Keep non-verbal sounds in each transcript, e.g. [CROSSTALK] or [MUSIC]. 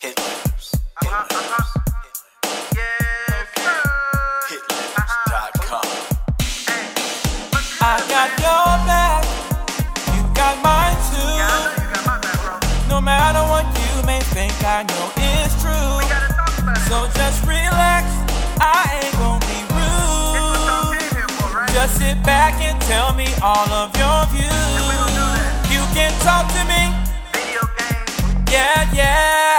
Hitlers. Uh-huh, uh-huh. Yes, sir. Hitlers.com. I got your back, you got mine Yeah, I too. know you got my back, bro. No matter what you may think, I know it's We true. gotta talk about it. So just relax, I ain't gonna be It's what y'all rude. here for, right? Just sit back and tell me all of your we gonna do views. that. You can talk to me, Video games. yeah, yeah.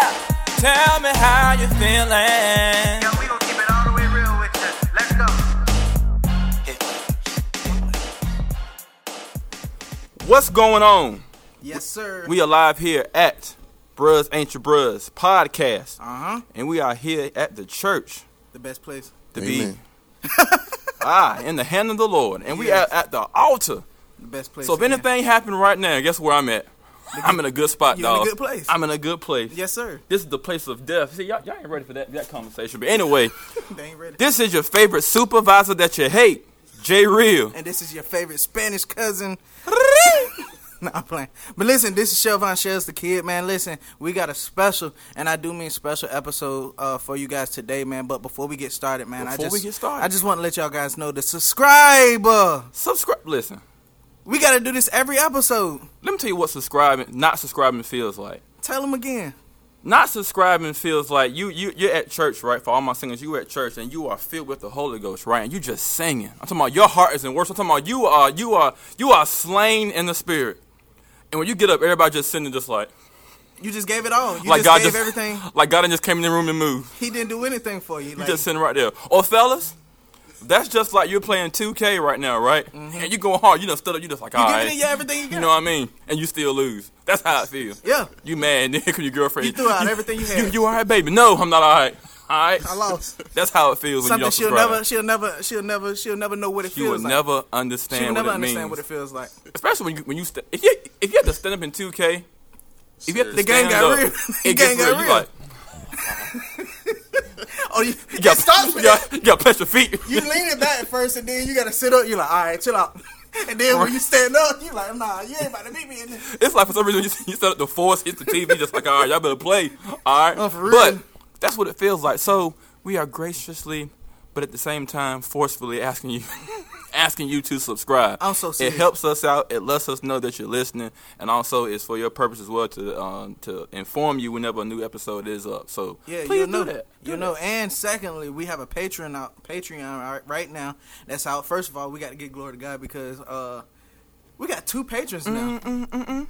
Tell me how you feeling. Yeah, we gonna keep it all the way real with you. Let's go. What's going on? Yes, sir. We are live here at Bruhs Ain't Your Bruhs podcast, uh huh. and we are here at the church The best place. to Amen. be [LAUGHS] ah in the hand of the Lord, and we are at the altar. The best place. So if anything happened right now, guess where I'm at? I'm in a good spot, You in a dog. good place. I'm in a good place. Yes, sir. This is the place of death. See, y'all, y'all ain't ready for that, that conversation. But anyway, [LAUGHS] They ain't ready. this is your favorite supervisor that you hate, Jay Real. And this is your favorite Spanish cousin. [LAUGHS] no, I'm playing. But listen, this is Shelvon Shells the kid, man. Listen, we got a special, and I do mean special episode uh, for you guys today, man. But before we get started, man, I Before just we get started. I just want to let y'all guys know to subscribe. Subscribe. Listen, we got to do this every episode. let me tell you what subscribing, not subscribing feels like. Tell them again. Not subscribing feels like you you you're at church, right? For all my singers, you at church and you are filled with the Holy Ghost, right? And you just singing. I'm talking about your heart is in worship. I'm talking about you are you are you are slain in the spirit. And when you get up, everybody just sitting just like You just gave it all. You like just God gave just everything. like God just came in the room and moved. He didn't do anything for you. You Like, just sitting right there. Or fellas, that's just like you're playing 2K right now, right? And you going hard. You done stood up. You just like, Mm-hmm. you all giving right. it your everything you got. You know what I mean? And you still lose. That's how it feels. yeah. You mad [LAUGHS] then when your girlfriend You threw out everything you had. You, you all right, baby? No, I'm not all right. All right. I lost. [LAUGHS] That's how it feels when Something you she'll never, she'll never, she'll never, she'll never know what it She feels like. never understand she'll never understand means. what it feels like. Especially when you when you st- if you if you have to stand up in 2K, if you have to The game got up, real. [LAUGHS] The game got You real. Oh, you, you got starts you got, you got to press your feet. you lean it back first, and then you gotta sit up. You're like, all right, chill out. [LAUGHS] And then when you stand up, you like, nah, you ain't about to beat me in this. It's like for some reason you, you set up the force hits the TV, just like all right, y'all better play. All right, Oh, but that's what it feels like. So we are graciously, but at the same time, forcefully asking you. [LAUGHS] Asking you to subscribe. I'm so serious. It helps us out. It lets us know that you're listening, and also it's for your purpose as well to um, to inform you whenever a new episode is up. So Yeah, please you'll do know that. Do You that. know, and secondly, we have a Patreon out, Patreon right- right now that's out. First of all, we got to give glory to God because uh, we got two patrons now. Mm.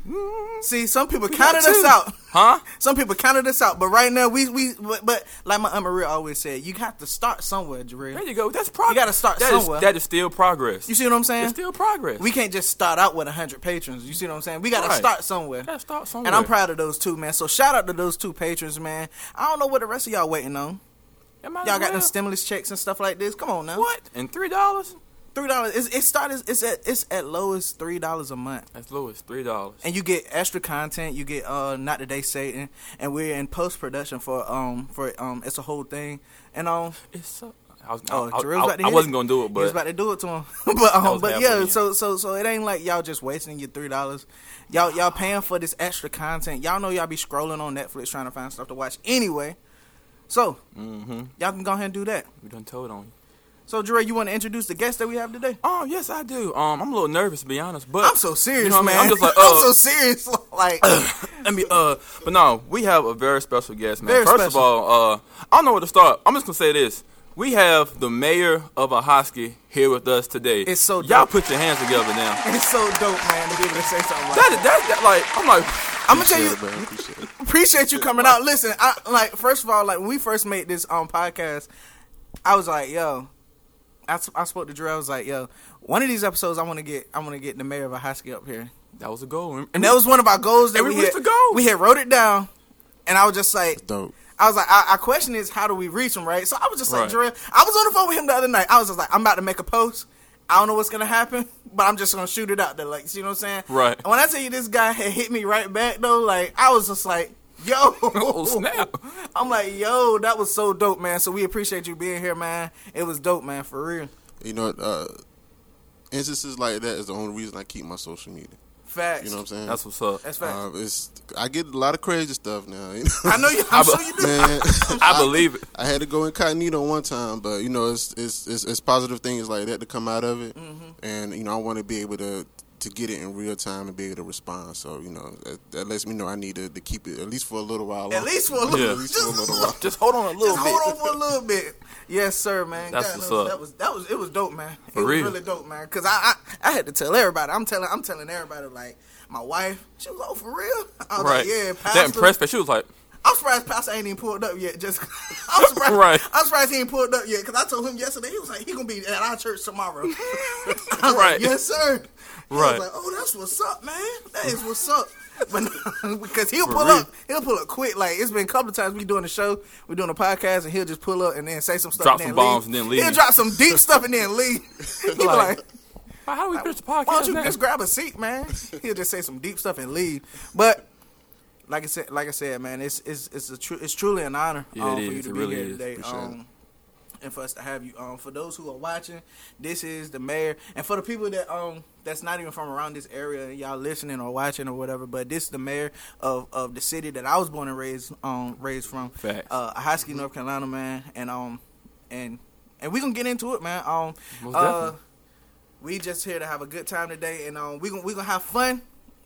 See, some people counted us out. Huh? Some people counted us out, but right now we we but, but like my aunt Maria always said, you have to start somewhere, There you go. That's progress. You gotta start That is- somewhere. that is still progress. You see what I'm saying? it's still progress. we can't just start out with hundred patrons. You see what I'm saying? We got to Right. start somewhere. gotta start somewhere. And I'm proud of those two, man. So shout out to those two patrons, man. I don't know what the rest of y'all waiting on. Y'all as got them stimulus checks and stuff like this. Come on now. What? And three dollars? Three dollars. It started. It's at it's at lowest three dollars a month, That's low as three dollars. and you get extra content. You get uh not today Satan, and we're in post production for um for um it's a whole thing, and um It's so. I, was, oh I, I, about to I wasn't it. gonna do it, but he was about to do it to him, [LAUGHS] but um but yeah, in. so so so it ain't like y'all just wasting your three dollars. Y'all y'all paying for this extra content. Y'all know y'all be scrolling on Netflix trying to find stuff to watch anyway. So mm-hmm. y'all can go ahead and do that. we done told on you. So Jarrell, you want to introduce the guest that we have today? Oh yes, I do. Um, I'm a little nervous to be honest, but I'm so serious, You know what I man. mean? I'm just like, [LAUGHS] I'm uh, so serious. [LAUGHS] Like, [COUGHS] I mean, uh, but no, we have a very special guest, man. Very First special. of all, uh, I don't know where to start. I'm just gonna say this: we have the mayor of Ahoskie here with us today. It's so dope. y'all put your hands together now. [LAUGHS] it's so dope, man, to be able to say something like That that. is that, that like I'm like I'm gonna tell you, Appreciate it, man. Appreciate it. appreciate you coming out. Listen, I like first of all, like when we first made this um podcast, I was like, yo, I, s- I spoke to Drew. I was like, yo, one of these episodes, I want to get, I want to get the mayor of Ahoskie up here, that was a goal, and, and that was one of our goals that And we we reached had, the goal. We had wrote it down, and I was just like, Dope. I was like, our, our question is, how do we reach him, right? So I was just like, Right. Jarrell, I was on the phone with him the other night. I was just like, I'm about to make a post. I don't know what's gonna happen, [LAUGHS] but I'm just gonna shoot it out there, like, you know what I'm saying? Right. And when I tell you this guy had hit me right back though, like, I was just like, yo, Oh, snap. [LAUGHS] I'm like, yo, that was so dope, man. So we appreciate you being here, man. It was dope, man, for real. You know, uh, instances like that is the only reason I keep my social media. Facts. You know what I'm saying? That's what's up. That's facts. Uh, it's I get a lot of crazy stuff now. You know? I know you. I'm [LAUGHS] I be- sure you do. Man, [LAUGHS] I believe it. I had to go incognito one time, but you know, it's it's it's, it's positive things like that to come out of it, Mm-hmm. and you know, I want to be able to to get it in real time and be able to respond. So you know, that, that lets me know I need to, to keep it at least for a little while. At least for a little. Yeah. at least for a little while. [LAUGHS] Just hold on a little Just bit. hold on for a little bit. Yes, sir, man. That's God what's knows up. That was that was it was dope, man. For it was really dope, man. Cause I, I I had to tell everybody. I'm telling I'm telling everybody like my wife. She was like, oh for real. [LAUGHS] I was Right. like, yeah, that impressed me. She was like, I'm surprised Pastor ain't even pulled up yet. Just [LAUGHS] I'm surprised. Right. I'm surprised he ain't pulled up yet. Cause I told him yesterday he was like he gonna be at our church tomorrow. I Right. Like, yes, sir. He Right. was like, oh, that's what's up, man. That is what's up. [LAUGHS] But [LAUGHS] because he'll For pull real. up, he'll pull up quick. Like it's been a couple of times we doing the show, we doing a podcast, and he'll just pull up and then say some stuff, Drop and some then bombs leave. and then leave. He'll drop some deep stuff and then leave. [LAUGHS] He'll be Like, like, how do we finish the podcast? why don't you now? just grab a seat, man? He'll just say some deep stuff and leave. But like I said, like I said, man, it's it's it's a tru- it's truly an honor Yeah, um, it for you to It be really here is. today. Appreciate Um, and for us to have you. Um, for those who are watching, this is the mayor, and for the people that um that's not even from around this area, y'all listening or watching or whatever, but this is the mayor of, of the city that I was born and raised um raised from, Facts. uh, Husky, North Carolina, man, and um and and we gonna get into it, man. Um, Most uh, definitely. we just here to have a good time today, and um we gonna we gonna have fun.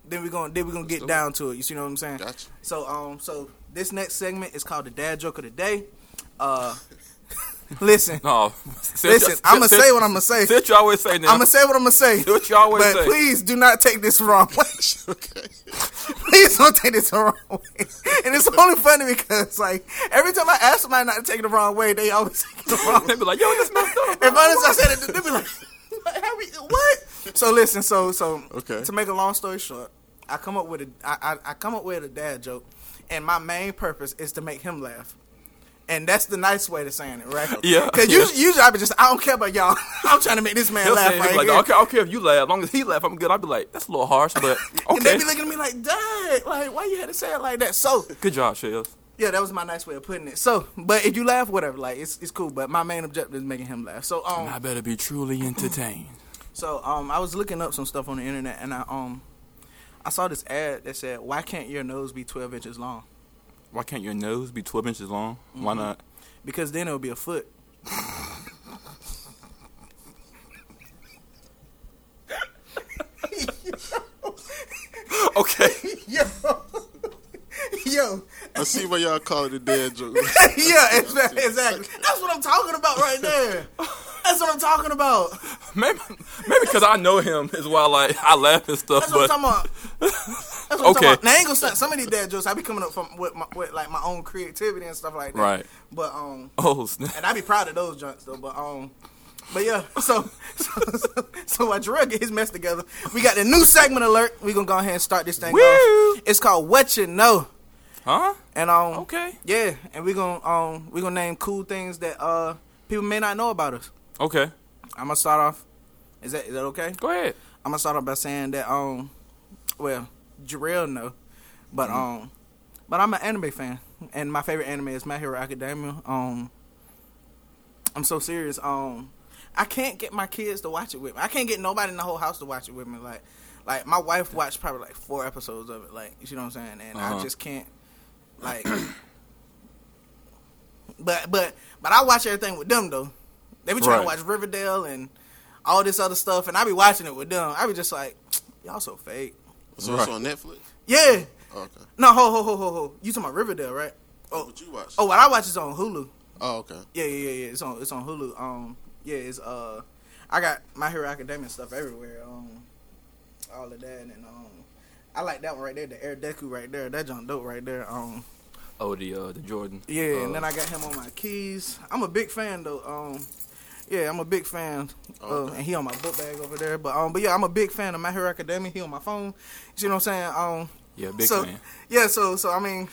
Then we gonna then we gonna get do it. down to it. You see what I'm saying? Gotcha. So um so this next segment is called the dad joke of the day. Uh, [LAUGHS] listen, No. listen. I'm gonna say what I'm gonna say. Say what you always say now. I'm gonna say what I'm gonna say. Say what you always but say. please do not take this the wrong way. okay. [LAUGHS] please don't take this the wrong way. And it's only funny because like every time I ask somebody not to take it the wrong way, they always take it the wrong way. [LAUGHS] They be like, yo, this messed up. bro. if honest, I said it, they'd be like, "What? How we- what? So listen, so so Okay. to make a long story short, I come up with a I, I, I come up with a dad joke, and my main purpose is to make him laugh. And that's the nice way to saying it, right? Yeah, Because yeah. usually, usually I be just, I don't care about y'all. [LAUGHS] I'm trying to make this man He'll laugh say, right like. I don't, care, I don't care if you laugh. As long as he laugh, I'm good. I'll be like, that's a little harsh, but [LAUGHS] And they okay. be looking at me like, Dad, like, why you had to say it like that? So, Good job, Shells. yeah, that was my nice way of putting it. So, but if you laugh, whatever, like, it's, it's cool. But my main objective is making him laugh. So, um, I better be truly entertained. [CLEARS THROAT] So um, I was looking up some stuff on the internet, and I um, I saw this ad that said, "Why can't your nose be 12 inches long? Why can't your nose be 12 inches long? Mm-hmm. Why not? Because then it would be a foot." [LAUGHS] Okay. [LAUGHS] Yo, yo, I see why y'all call it a dad joke. [LAUGHS] yeah, exactly, exactly. That's what I'm talking about right there. That's what I'm talking about. maybe maybe because I know him is why like I laugh and stuff. That's what I'm But talking about. That's what I'm Okay. about. Now, I ain't gonna say some of these dad jokes. I be coming up from with, my, with like my own creativity and stuff like that. Right. But um, oh snap. and I be proud of those joints though. But um, but yeah. [LAUGHS] So so, so, so while Jarrell get his mess together, we got the new segment alert. We gonna go ahead and start this thing Woo! off. It's called What You Know, Huh? and um, Okay. yeah, and we gonna um, we gonna name cool things that uh people may not know about us. Okay. I'm gonna start off. Is that is that okay? Go ahead. I'm gonna start off by saying that um, well, Jarrell know, but Mm-hmm. um, but I'm an anime fan, and my favorite anime is My Hero Academia. Um, I'm so serious. Um, I can't get my kids to watch it with me. I can't get nobody in the whole house to watch it with me. Like, like my wife watched probably like four episodes of it. Like, you know what I'm saying? And I Uh-huh. just can't. Like, [CLEARS THROAT] but but but I watch everything with them though. They be trying to watch Riverdale and all this other stuff, and I be watching it with them. I be just like, [TSK] y'all so fake. So it's on Netflix. Yeah. Okay. No, ho ho ho ho ho. You talking about Riverdale, right? Oh, What you watch? oh, what I watch is on Hulu. Oh, okay. Yeah, yeah, yeah, yeah. It's on it's on Hulu. Um, yeah, it's uh, I got My Hero Academia stuff everywhere. Um, all of that, and um, I like that one right there, the Air Deku right there. That junk dope right there. Um, Oh, the uh, the Jordan. yeah, Uh, and then I got him on my keys. I'm a big fan though. Um, yeah, I'm a big fan. Uh, Okay. and he on my book bag over there. But um, but yeah, I'm a big fan of My Hero Academia. He on my phone. You see what I'm saying? Um, yeah, big so fan. yeah, so so I mean,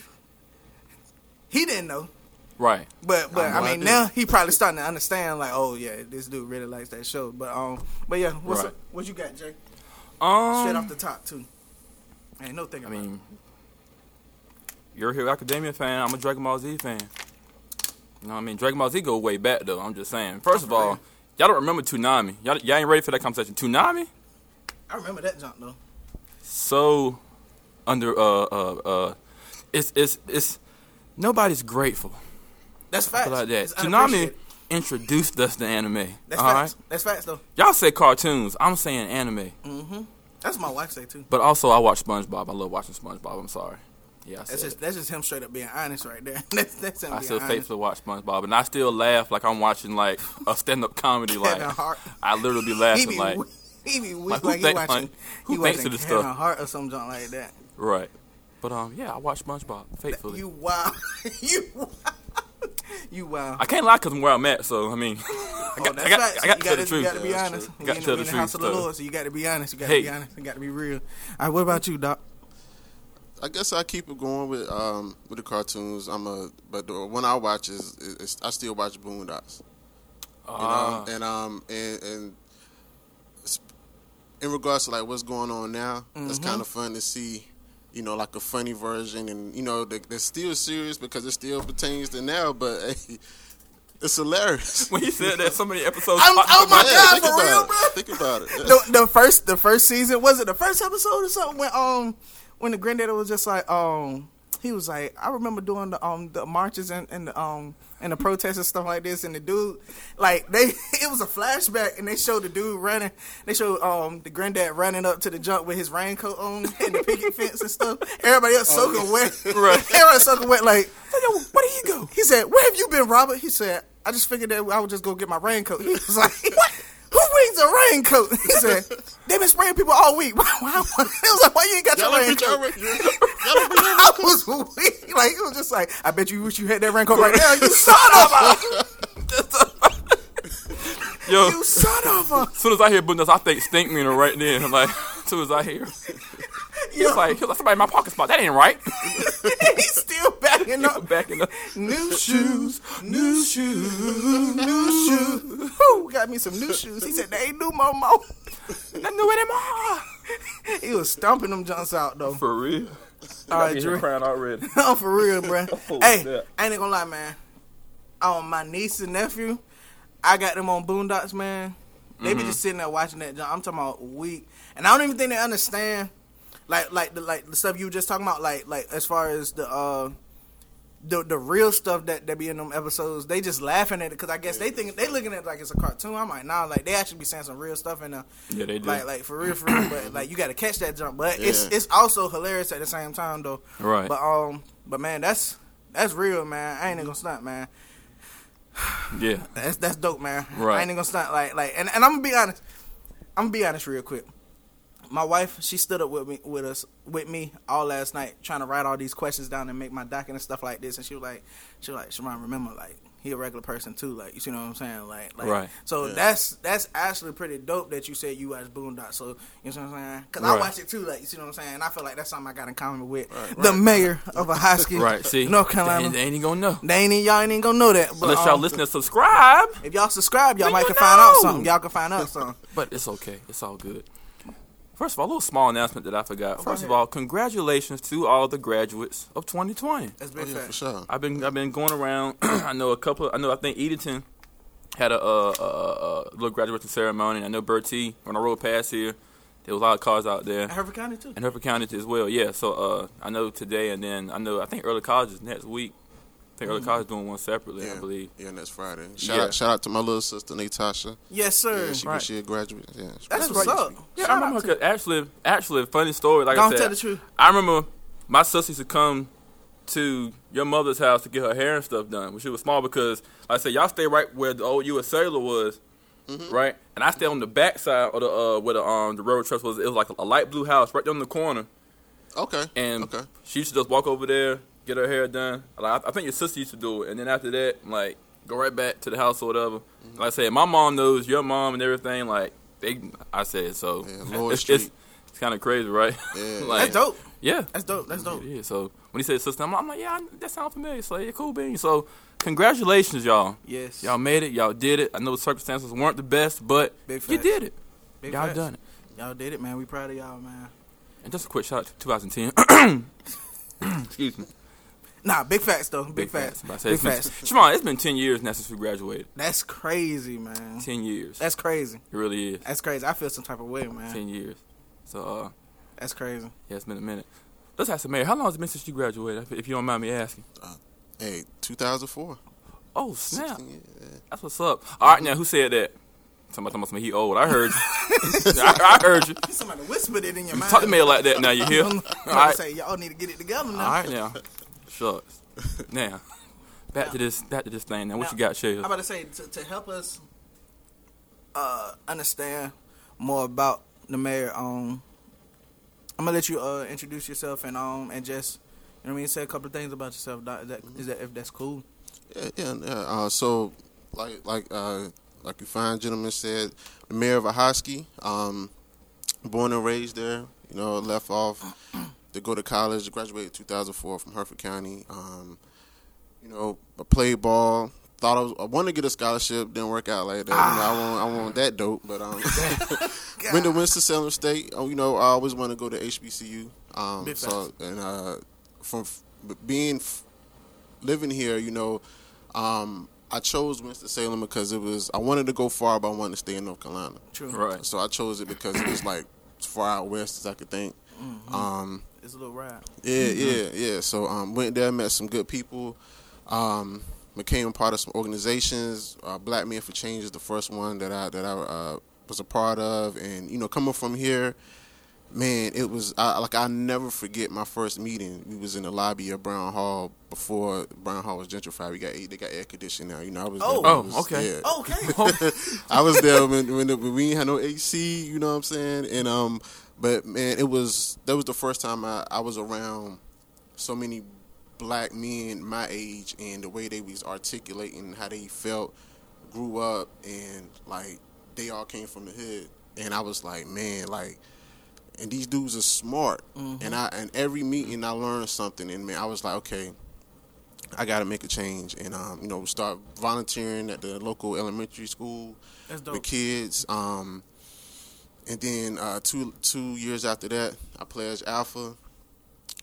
he didn't know. Right. But but I I, know I mean now he probably starting to understand like oh yeah this dude really likes that show but um but yeah what's Right. up, what you got Jay Um. straight off the top too ain't no thing I about it. mean, you're a Hero Academia fan. I'm a Dragon Ball Z fan. You know what I mean? Dragon Ball Z go way back though. I'm just saying. First of all, y'all don't remember Toonami. Y'all, y'all ain't ready for that conversation. Toonami? I remember that jump though so under uh uh uh it's it's it's nobody's grateful That's I facts. like that. It's Toonami introduced us to anime. That's all facts. right, That's facts though. y'all say cartoons. I'm saying anime, Mhm. That's what my wife say too. but also I watch SpongeBob. I love watching SpongeBob. I'm sorry. Yeah, That's just it. that's just him straight up being honest right there. [LAUGHS] that's that's him I still honest. faithfully watch SpongeBob, and I still laugh like I'm watching like a stand-up comedy. [LAUGHS] Like I literally be laughing be like he be weak Like, like, who he think- watching like, who he thinks of this stuff? Hart or some junk like that. right. But um, yeah, I watch SpongeBob faithfully. You wow, [LAUGHS] you wow, you wow. I can't lie because I'm where I'm at. So I mean, I Oh, got, that's I got. I got to tell the truth. You got to be honest. Got to tell the in the house truth. Lord, so you got to be honest. You got to Hey. be honest. You got to be real. All right, what about you, Doc? I guess I keep it going with um with the cartoons. I'm a but the one I watch is, is I still watch Boondocks. You Ah. know, and um and and in regards to like what's going on now, it's Mm-hmm. kind of fun to see. You know, like a funny version, and you know, they- they're still serious because it still pertains to now. But [LAUGHS] hey, it's hilarious. [LAUGHS] when you said that, so many episodes. I'm- oh my in God, for about real, it. bro? Think about it. the, the first the first season was it the first episode or something when um when the granddaddy was just like um he was like I remember doing the um the marches and, and the um and the protests and stuff like this and the dude like they [LAUGHS] it was a flashback and they showed the dude running they showed um the granddad running up to the jump with his raincoat on and the picket fence and stuff. Everybody else soaking wet. [LAUGHS] Right. [LAUGHS] everybody soaking wet like yo where did he go? he said where have you been Robert? He said I just figured that I would just go get my raincoat. He was like what brings a raincoat? [LAUGHS] He said, they've been spraying people all week. [LAUGHS] Why, why, why? He was like, why you ain't got your raincoat? re- y'all don't [LAUGHS] I was weak. Like, it was just like, I bet you wish you had that raincoat right now. You son of a, Yo, you son of a. as soon as I hear Boondocks, I think Stinkmeaner right then. I'm like, as soon as I hear, he was like, he was like, somebody in my pocket spot. That ain't right. [LAUGHS] He's still backing up. Backing up. New shoes, new shoes, new shoes. Who got me some new shoes? He said, they ain't new Momo. more. [LAUGHS] Not new anymore. [LAUGHS] He was stomping them junks out, though. For real. All right, He's Drew. crying already. No, for real, bro. Oh, hey, snap. I ain't gonna lie, man. Um, my niece and nephew, I got them on Boondocks, man. They Mm-hmm. be just sitting there watching that. junk. I'm talking about a week, and I don't even think they understand, like, like the like the stuff you were just talking about, like, like as far as the uh. The, the real stuff that, that be in them episodes, they just laughing at it because I guess they think they looking at it like it's a cartoon. I'm like, nah, like they actually be saying some real stuff in there. Yeah, they do. Like, like for real, for real. but like you got to catch that jump. But it's Yeah. it's also hilarious at the same time though. Right. But um, but man, that's that's real, man. I ain't even gonna stunt, man. [SIGHS] Yeah. That's that's dope, man. Right. I ain't even gonna stunt like like, and, and I'm gonna be honest. I'm gonna be honest real quick. My wife, she stood up with me with us with me all last night, trying to write all these questions down and make my document and stuff like this. And she was like, she was like, Sharon, remember, like he a regular person too, like you see what I'm saying, like, like Right. So that's that's actually pretty dope that you said you watch Boondocks. So you know what I'm saying? Because I Right. watch it too, like you see what I'm saying. And I feel like that's something I got in common with the mayor of Ahoskie, Right. See, North They, Carolina. ain't- they ain't even gonna know. They ain't y'all ain't even gonna know that. But, Unless y'all um, listen and subscribe. If y'all subscribe, y'all might you can find out something. Y'all can find out something. But it's okay. It's all good. First of all, a little small announcement that I forgot. First of all, congratulations to all the graduates of 2020. That's Oh, big yeah, for sure. I've been I've been going around. [CLEARS THROAT] I know a couple. I know I think Edenton had a, uh, uh, uh, little graduation ceremony. I know Bertie when I rode past here, there was a lot of cars out there. And Hertford County too. And Hertford County as well. Yeah. So uh, I know today and then I know I think early college is next week. I think early college is doing one separately. Yeah, I believe. yeah, next Friday. Shout Yeah. out, shout out to my little sister Natasha. Yes, sir. Yeah, she right. she a graduate. Yeah, That's That's what's up. Yeah, Shout I out remember. to- her, actually, actually, funny story. Like Don't I said, tell the truth. I remember my sister used to come to your mother's house to get her hair and stuff done when she was small because, like I said, y'all stay right where the old U.S. Cellular was, right? And I stay on the back side of the uh, where the um the railroad trust was. It was like a, light blue house right down the corner, Okay. and okay. she used to just walk over there, get her hair done. Like I, I think your sister used to do it, and then after that, like go right back to the house or whatever. Mm-hmm. Like I said, my mom knows your mom and everything. Like they, I said so. Yeah, [LAUGHS] Lower it's, it's, it's kind of crazy, right? Yeah. [LAUGHS] like, That's dope. Yeah, That's dope. That's dope. Yeah. So when he said sister, I'm, I'm like, yeah, I- that sounds familiar. So yeah, cool bean. So congratulations, y'all. Yes. Y'all made it. Y'all did it. I know the circumstances weren't the best, but Big you did it. Big y'all facts. done it. Y'all did it, man. We proud of y'all, man. And just a quick shout out to 2010. [COUGHS] [COUGHS] Excuse me. Nah, big facts though. Big, facts. But I said Big it's been- facts. Shimon, it's been 10 years now since we graduated. That's crazy, man. 10 years. That's crazy. it really is. That's crazy. I feel some type of way, man. 10 years. So, uh, That's crazy. Yeah, it's been a minute. Let's ask the mayor. How long has it been since you graduated? If- If you don't mind me asking. Hey, 2004. Oh snap! 16 years, yeah. That's what's up. All right, now who said that? Somebody told me he old. I heard you. [LAUGHS] I, I heard you. Somebody whispered it in your mind. Talk to me like that now. You hear? [LAUGHS] All I right. say y'all need to get it together All now. right now. Shucks. [LAUGHS] Now, back to this. Back to this thing. Now, what Now, you got, Shell? I'm about to say to, to help us uh, understand more about the mayor. Um, I'm gonna let you uh, introduce yourself and um and just you know what I mean say a couple of things about yourself. That, that, is that if that's cool? Yeah, yeah. yeah. Uh, so, like, like, uh, like you fine gentleman said, the mayor of Ahoskie, um, born and raised there. You know, left off to go to college. Graduated 2004 from Hertford County. Um, you know, I played ball. Thought I was. I wanted to get a scholarship. Didn't work out like that. You know, I want. I want that dope. But um, [LAUGHS] [LAUGHS] went to Winston Salem State. Oh, you know, I always want to go to HBCU. Um, so and uh, from being f- living here, you know, um, I chose Winston Salem because it was I wanted to go far, but I wanted to stay in North Carolina. True. Right. So I chose it because it was like as far out west as I could think. Um, It's a little ride. yeah, yeah, yeah. So um, went there, met some good people. Um, became a part of some organizations. Uh, Black Men for Change is the first one that I that I uh, was a part of, and you know, coming from here, man, it was I, like I never forget my first meeting. We was in the lobby of Brown Hall before Brown Hall was gentrified. We got they got air conditioning now. You know, I was Oh. there Oh, was- okay. yeah. Okay. [LAUGHS] I was there when when, the, when we had no AC. You know what I'm saying? And um, but man, it was that was the first time I, I was around so many black men my age and the way they was articulating how they felt, grew up, and like they all came from the hood. And I was like, man, like. And these dudes are smart, and I and every meeting I learned something, and man, I was like, okay, I got to make a change, and um, you know, start volunteering at the local elementary school That's with kids. Um, and then uh, two two years after that, I pledged Alpha.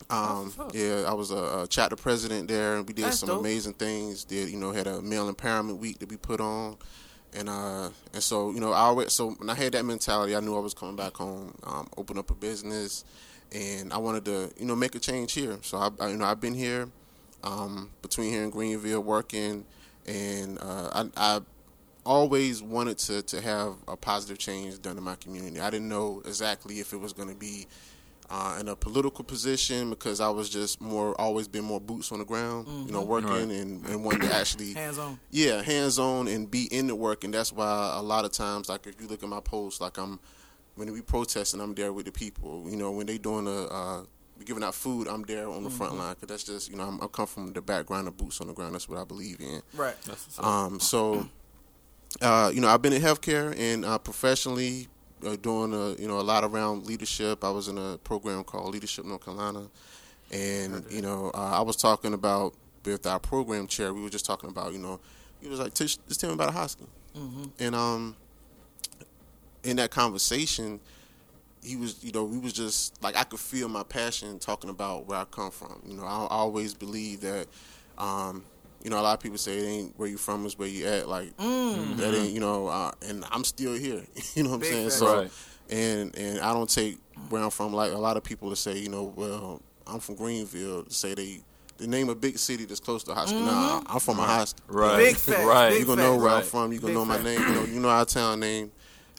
Um, yeah, I was a, a chapter president there, and we did That's some dope. amazing things. Did you know had a male empowerment week that we put on, and uh, and so you know I always so when I had that mentality, I knew I was coming back home, um, open up a business, and I wanted to you know make a change here. So I, I you know I've been here um, between here and Greenville working, and uh, I, I always wanted to, to have a positive change done in my community. I didn't know exactly if it was going to be uh, in a political position because I was just more always been more boots on the ground, you know, working Right. and, and wanted to actually [CLEARS THROAT] Hands on. yeah, hands on and be in the work, and that's why a lot of times, like if you look at my posts, like I'm when we protesting, I'm there with the people. You know, when they doing a uh, giving out food, I'm there on the front line because that's just you know I'm, I come from the background of boots on the ground. That's what I believe in. Right. That's what's up. Um, so, uh, you know, I've been in healthcare and uh, professionally uh, doing a, you know a lot around leadership. I was in a program called Leadership North Carolina, and you know, uh, I was talking about with our program chair. We were just talking about you know, he was like, "Tish, just tell me about Ahoskie," and um, in that conversation. He was, you know, we was just like I could feel my passion talking about where I come from. You know, I, I always believe that um, you know, a lot of people say it ain't where you from, is where you at. Like that ain't, you know, uh, and I'm still here. [LAUGHS] you know what I'm Big saying? facts. So, Right. and and I don't take where I'm from. Like a lot of people to say, you know, well, I'm from Greenville. Say they they name a big city that's close to high school. Nah, I'm from Ahoskie. Right. Big facts, Right. big You gonna know facts. where I'm from. You gonna Big know my facts. name. You know, you know our town name.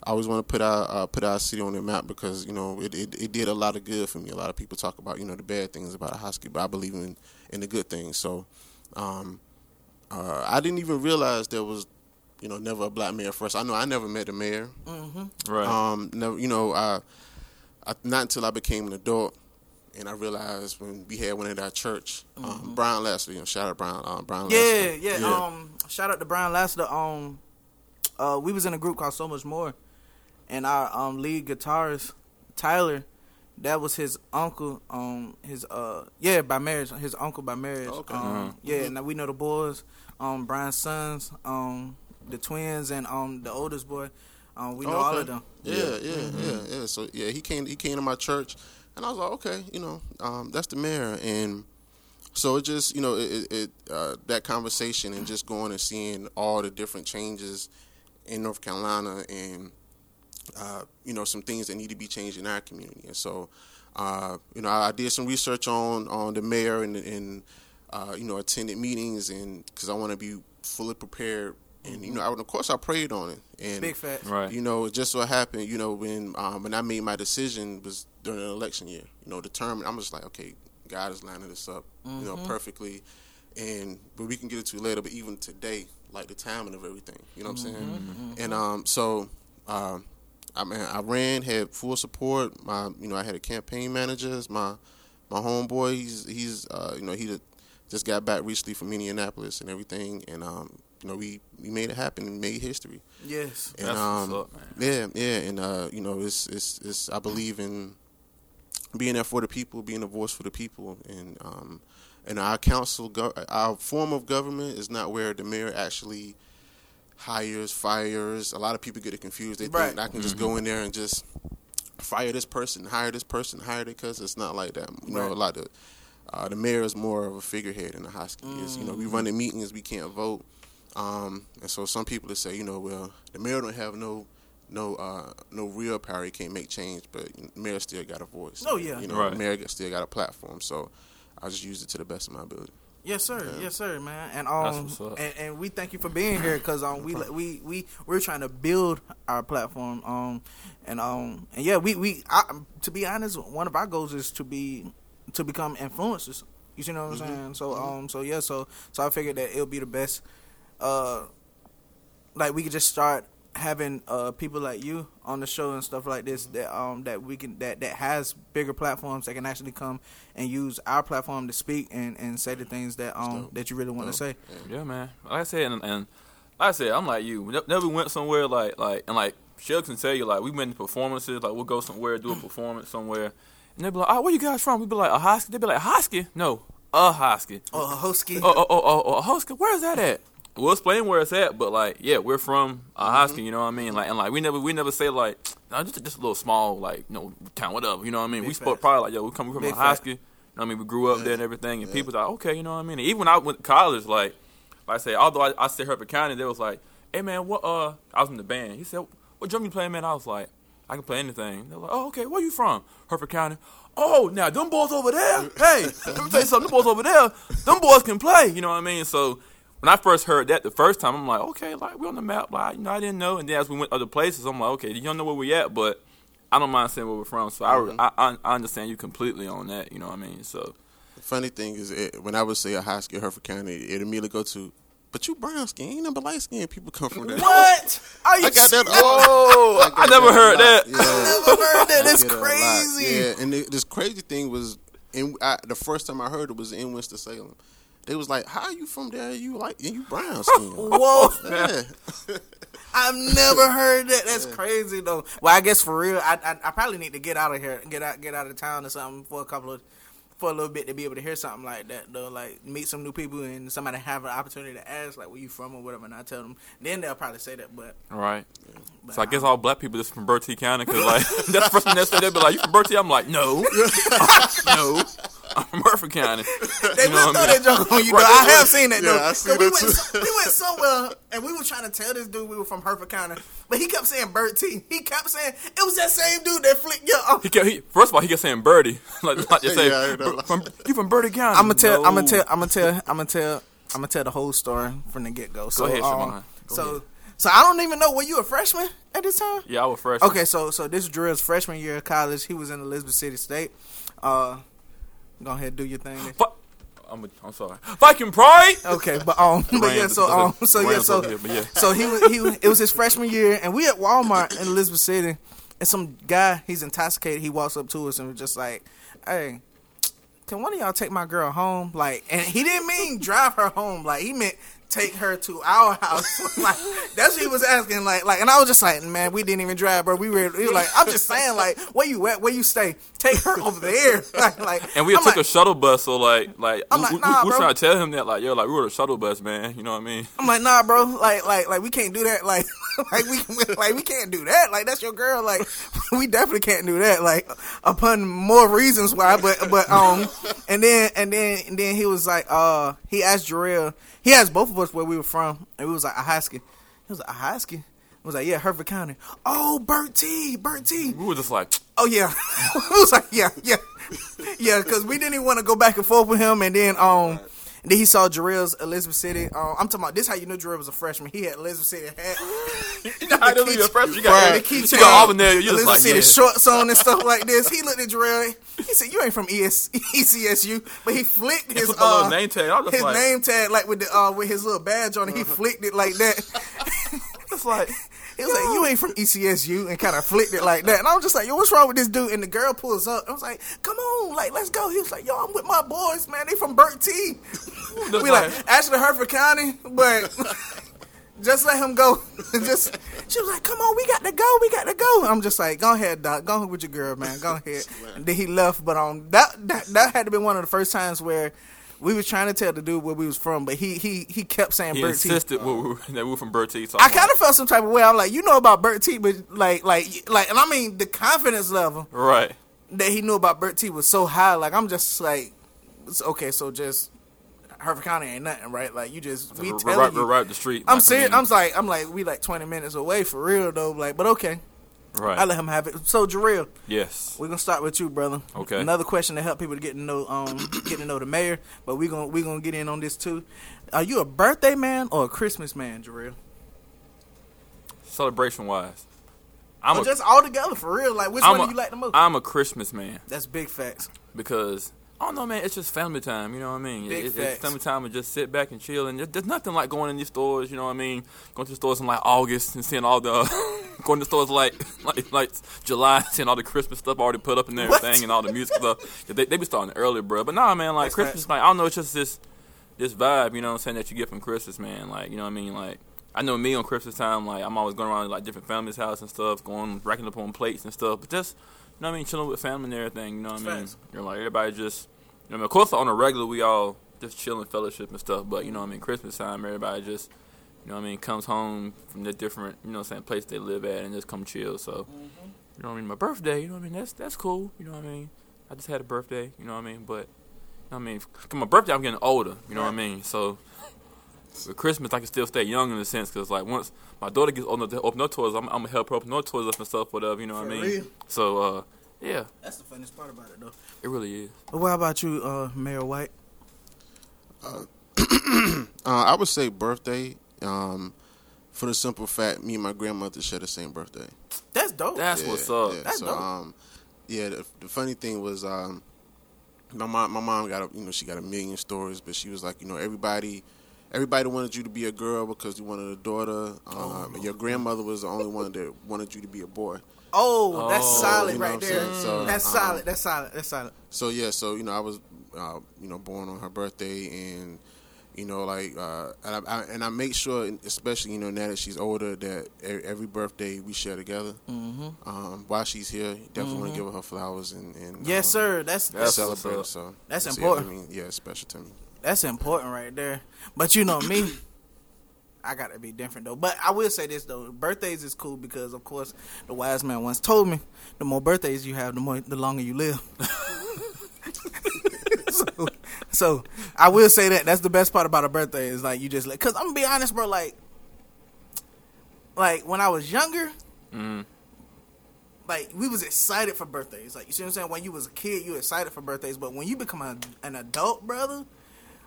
I always want to put our uh, put our city on the map because you know it, it it did a lot of good for me. A lot of people talk about you know the bad things about Ahoskie, but I believe in in the good things. So, um, uh, I didn't even realize there was you know never a black mayor first. I know I never met a mayor. Right. Um, never, you know, I, I not until I became an adult, and I realized when we had one at our church, um, Brian Leslie, you know, shout out Brian, uh, Brian. Yeah, Leslie. yeah, Um, shout out to Brian Lassiter. Um, uh, we was in a group called So Much More, and our um lead guitarist Tyler, that was his uncle. Um, his uh, yeah, by marriage, his uncle by marriage. Okay. Um, yeah. Now we know the boys. Um, Brian's sons. Um, the twins and um the oldest boy. Um, we know Oh, all of them. Yeah, yeah, yeah, yeah. So yeah, he came. He came to my church, and I was like, okay, you know, um, that's the mayor, and so it just, you know, it, it, it uh, that conversation and just going and seeing all the different changes in North Carolina and uh, you know some things that need to be changed in our community, and so uh, you know, I, I did some research on on the mayor and and uh, you know attended meetings and because I want to be fully prepared. And you know, I, of course, I prayed on it. And Big facts. Right. you know, it just so happened, you know, when um, when I made my decision was during an election year. You know, determined. I'm just like, okay, God is lining this up, you know, perfectly. And but we can get into it later. But even today, like the timing of everything, you know what I'm saying? And um, so um, I mean, I ran, had full support. My, you know, I had a campaign manager. as My my homeboy, he's he's uh, you know he just got back recently from Indianapolis and everything, and um, you know we we made it happen and made history. Yes. And That's um, what's up, man. yeah, yeah, and uh, you know, it's it's it's. I believe in being there for the people, being a voice for the people, and um, and our council, go- our form of government is not where the mayor actually hires, fires. A lot of people get it confused. They Right. think I can just go in there and just fire this person, hire this person, hire it because it's not like that. You know, Right. a lot of uh, the mayor is more of a figurehead in the Hosky is. You know, we run the meetings, we can't vote, um, and so some people that say, you know, well, the mayor don't have no no uh, no real power, he can't make change, but the mayor still got a voice. Oh, yeah. you know, Right. the mayor still got a platform. So I just use it to the best of my ability. Yes, sir. Yes, sir, man. And um, and, and we thank you for being here because um, we we we we're trying to build our platform um, and um, and yeah, we we I, to be honest, one of our goals is to be to become influencers. You see what I'm saying? So um, so yeah, so so I figured that it'll be the best. Uh, like we could just start having uh people like you on the show and stuff like this that um that we can that that has bigger platforms that can actually come and use our platform to speak and and say the things that um that you really want to say. Yeah, man. Like I said, and, and like I said, I'm like you. Never we went somewhere, like like and like Shug can tell you, like we went to performances, like we'll go somewhere, do a [CLEARS THROAT] performance somewhere, and they'll be like, "Oh, where you guys from?" We'd be like, "Ahoskie." They'd be like, "Hosky?" No, Ahoskie. Oh, Hosky. Oh, oh, oh, oh, oh, Ahoskie. Where is that at? We'll explain where it's at, but like, yeah, we're from Ahoskie. You know what I mean? Like, and like we never we never say like, no, just just a little small like, you know, town, whatever. You know what I mean? Big we spoke probably like, yo, we come from Big Ahoskie. You know what I mean? We grew up there and everything, and people like, okay, you know what I mean? And even when I went to college, like, like I say, although I, I stayed Hertford County, they was like, hey man, what? Uh, I was in the band. He said, what drum you playing, man? I was like, I can play anything. They're like, oh, okay, where you from? Hertford County. Oh, now them boys over there. [LAUGHS] Hey, let me tell you something. Them boys over there, them boys can play. You know what I mean? So when I first heard that the first time, I'm like, okay, like we're on the map. Like, you know, I didn't know. And then as we went other places, I'm like, okay, you don't know where we're at, but I don't mind saying where we're from. So I, mm-hmm. I, I understand you completely on that. You know what I mean? So The funny thing is, it, when I would say a high school Hertford County, it immediately go to, but you brown skin, ain't number light skin. People come from that. What? Are you? I got that. Oh, I, got I never that a heard that. Yeah. never heard that. I That's get it crazy. Yeah, and the, this crazy thing was, in I, the first time I heard it was in Winston Salem. They was like, "How are you from there? You like and you brown [LAUGHS] skin?" Whoa! yeah. [LAUGHS] I've never heard that. That's crazy though. Well, I guess for real, I, I I probably need to get out of here, get out get out of town or something for a couple of for a little bit to be able to hear something like that though. Like meet some new people and somebody have an opportunity to ask like where you from or whatever, and I tell them, then they'll probably say that. But, all right. but So I guess all black people just from Bertie County, cause [LAUGHS] like that's the first thing they say. They'll be like, "You from Bertie?" I'm like, "No, no, I'm [LAUGHS] from Hertford County." [LAUGHS] They You know will throw I that joke on you. Right. though. I have seen that Yeah, though. I see 'Cause we that went, too. so- we went [LAUGHS] somewhere and we were trying to tell this dude we were from Hertford County, but he kept saying Bertie. He kept saying it was that same dude that flicked your. He kept, he, first of all, he kept saying Birdie, like, like you say, Yeah, I heard that a lot. from, you from Birdie County. I'm gonna tell. I'm gonna tell. I'm gonna tell. I'm gonna tell. I'm gonna tell the whole story from the get go. So, ahead, um, Siobhan. Go so, ahead. so I don't even know. Were you a freshman at this time? Yeah, I was freshman. Okay, so so this is Drill's freshman year of college. He was in Elizabeth City State. Uh, go ahead, do your thing. Fu- I'm, a, I'm sorry. Viking Pride. Okay, but um, but yeah, so um, so yeah, so here, yeah. so he was he it was his freshman year, and we at Walmart in Elizabeth City, and some guy he's intoxicated. He walks up to us and was just like, "Hey, can one of y'all take my girl home?" Like, and he didn't mean drive her home. Like, he meant take her to our house. [LAUGHS] like, that's what he was asking. Like, like, and I was just like, "Man, we didn't even drive, bro. We were, we were like, I'm just saying, like, where you at? Where you stay? Take her over there." [LAUGHS] like, like, And we took like, a shuttle bus, so like, like, I'm we, like, we, nah, we, were bro. trying to tell him that, like, yo, like, we were a shuttle bus, man. You know what I mean? I'm like, nah, bro. Like, like, like, we can't do that. Like, [LAUGHS] like we, like, we can't do that. Like, that's your girl. Like, we definitely can't do that. Like, upon more reasons why. But, but, um, and then, and then, and then he was like, uh, he asked Jarrell. He asked both of us where we were from, and we was like, Ahoskie. He was like, Ahoskie. I was like, yeah, Hertford County. Oh, Bertie, Bert T. We were just like, Oh yeah, [LAUGHS] we was like yeah, yeah, yeah, because we didn't even want to go back and forth with him, and then um. Then he saw Jarrell's Elizabeth City. Um, I'm talking about this. How you know Jarrell was a freshman? He had Elizabeth City hat. [LAUGHS] [LAUGHS] I know you're a freshman. You got, Right. you The keychain, got all in there. You're Elizabeth like, City yeah. shorts on and stuff like this. [LAUGHS] He looked at Jarrell. He said, "You ain't from ES- ECSU," but he flicked his uh, name tag. I was just his like- name tag like with the uh, with his little badge on it. He flicked it like that. It's like, He was like, "You ain't from ECSU," and kind of flicked it like that. And I was just like, "Yo, what's wrong with this dude?" And the girl pulls up. I was like, "Come on, like let's go." He was like, "Yo, I'm with my boys, man. They from Bertie." [LAUGHS] we like actually Hertford County, but [LAUGHS] just let him go. [LAUGHS] just she was like, "Come on, we got to go. We got to go." I'm just like, "Go ahead, doc. Go ahead with your girl, man. Go ahead." And then he left. But um, that that that had to be one of the first times where. We was trying to tell the dude where we was from, but he he he kept saying he T. insisted we were, [LAUGHS] that we were from Bertie. So I kind of felt some type of way. I'm like, you know about Bertie, but like, like, like, and I mean, the confidence level right. that he knew about Bertie was so high. Like, I'm just like, it's okay, so just Hertford County ain't nothing, right? Like, you just we We're right, you. we're right up the street. I'm serious. I'm like, I'm like, we like 20 minutes away for real though. Like, but okay, right. I let him have it. So, Jarrell, yes. we're gonna start with you, brother. Okay. Another question to help people to get to know, um, [COUGHS] get to know the mayor. But we're gonna we gonna get in on this too. Are you a birthday man or a Christmas man, Jarrell? Celebration wise, I'm Or a, just all together for real? Like, which I'm one a- do you like the most? I'm a Christmas man That's big facts. because I don't know, man. It's just family time. You know what I mean? Big It- it's, facts. it's family time and just sit back and chill. And there- there's nothing like going in these stores. You know what I mean? Going to the stores in like August and seeing all the [LAUGHS] going to stores like [LAUGHS] like like July, [LAUGHS] seeing all the Christmas stuff already put up and What? everything, and all the music stuff. They, they be starting early, bro. But nah, man. Like That's Christmas, like I don't know. It's just this this vibe. You know what I'm saying? That you get from Christmas, man. Like you know what I mean? Like. I know me on Christmas time, like I'm always going around to, like different families' house and stuff, going racking up on plates and stuff. But just you know what I mean, chilling with family and everything. You know what I mean? Facts. You're like everybody just, you know, I mean? of course on a regular we all just chilling, fellowship and stuff. But you know what I mean, Christmas time everybody just, you know what I mean, comes home from the different, you know, what I'm saying place they live at and just come chill. So, you know what I mean, my birthday, you know what I mean, that's that's cool. You know what I mean, I just had a birthday. You know what I mean, but. you know what I mean, 'cause my birthday, I'm getting older. You know what I mean. So, for Christmas, I can still stay young in a sense, cause like once my daughter gets old enough to open her toys, I'm, I'm gonna help her open her toys up and stuff, whatever. You know what I mean. real? So, uh, yeah, That's the funniest part about it, though. it really is. But what about you, uh, Mayor White? Uh, [COUGHS] I would say birthday. Um, for the simple fact, me and my grandmother share the same birthday. That's dope. That's Yeah, what's up. Yeah. That's so, dope. um, yeah. The, the funny thing was, um, my mom, my mom got a, you know, she got a million stories, but she was like, you know, everybody, everybody wanted you to be a girl because you wanted a daughter. Um, and your grandmother was the only one that wanted you to be a boy. oh, that's Oh, solid you know right there. saying? So, that's um, solid. That's solid. That's solid. So yeah, so you know, I was, uh, you know, born on her birthday, and you know, like, uh, and I, I and I make sure, especially you know, now that she's older, that every birthday we share together. Mm-hmm. Um, while she's here, definitely want to give her her flowers and, and Yes, um, sir. That's That's that's what's celebrate. So That's so, important. Yeah, I mean, yeah, it's special to me. that's important right there. But you know me, I gotta be different though. But I will say this though: birthdays is cool because, of course, the wise man once told me, the more birthdays you have, the more the longer you live. [LAUGHS] so, I will say that that's the best part about a birthday is like you just like. Cause I'm gonna be honest, bro. Like, like when I was younger. Mm. Like we was excited for birthdays, like you see what I'm saying. When you was a kid, you excited for birthdays, but when you become a, an adult, brother,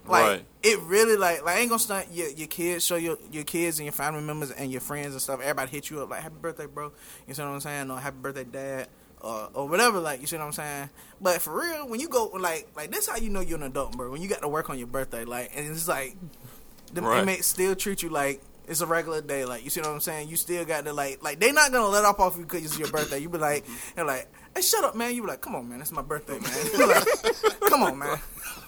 like Right. it really like like I ain't gonna stunt your your kids show your your kids and your family members and your friends and stuff. Everybody hit you up like happy birthday, bro. You see what I'm saying? Or happy birthday, dad. Or, or whatever, like you see what I'm saying. But for real, when you go like like this, how you know you're an adult, bro. When you got to work on your birthday, like and it's like the Right. inmates still treat you like it's a regular day. Like you see what I'm saying? You still got to like like they not gonna let off off you because it's your birthday. You be like mm-hmm. they're like, hey, shut up, man. You be like, come on, man, it's my birthday, man. [LAUGHS] Like, come on, man.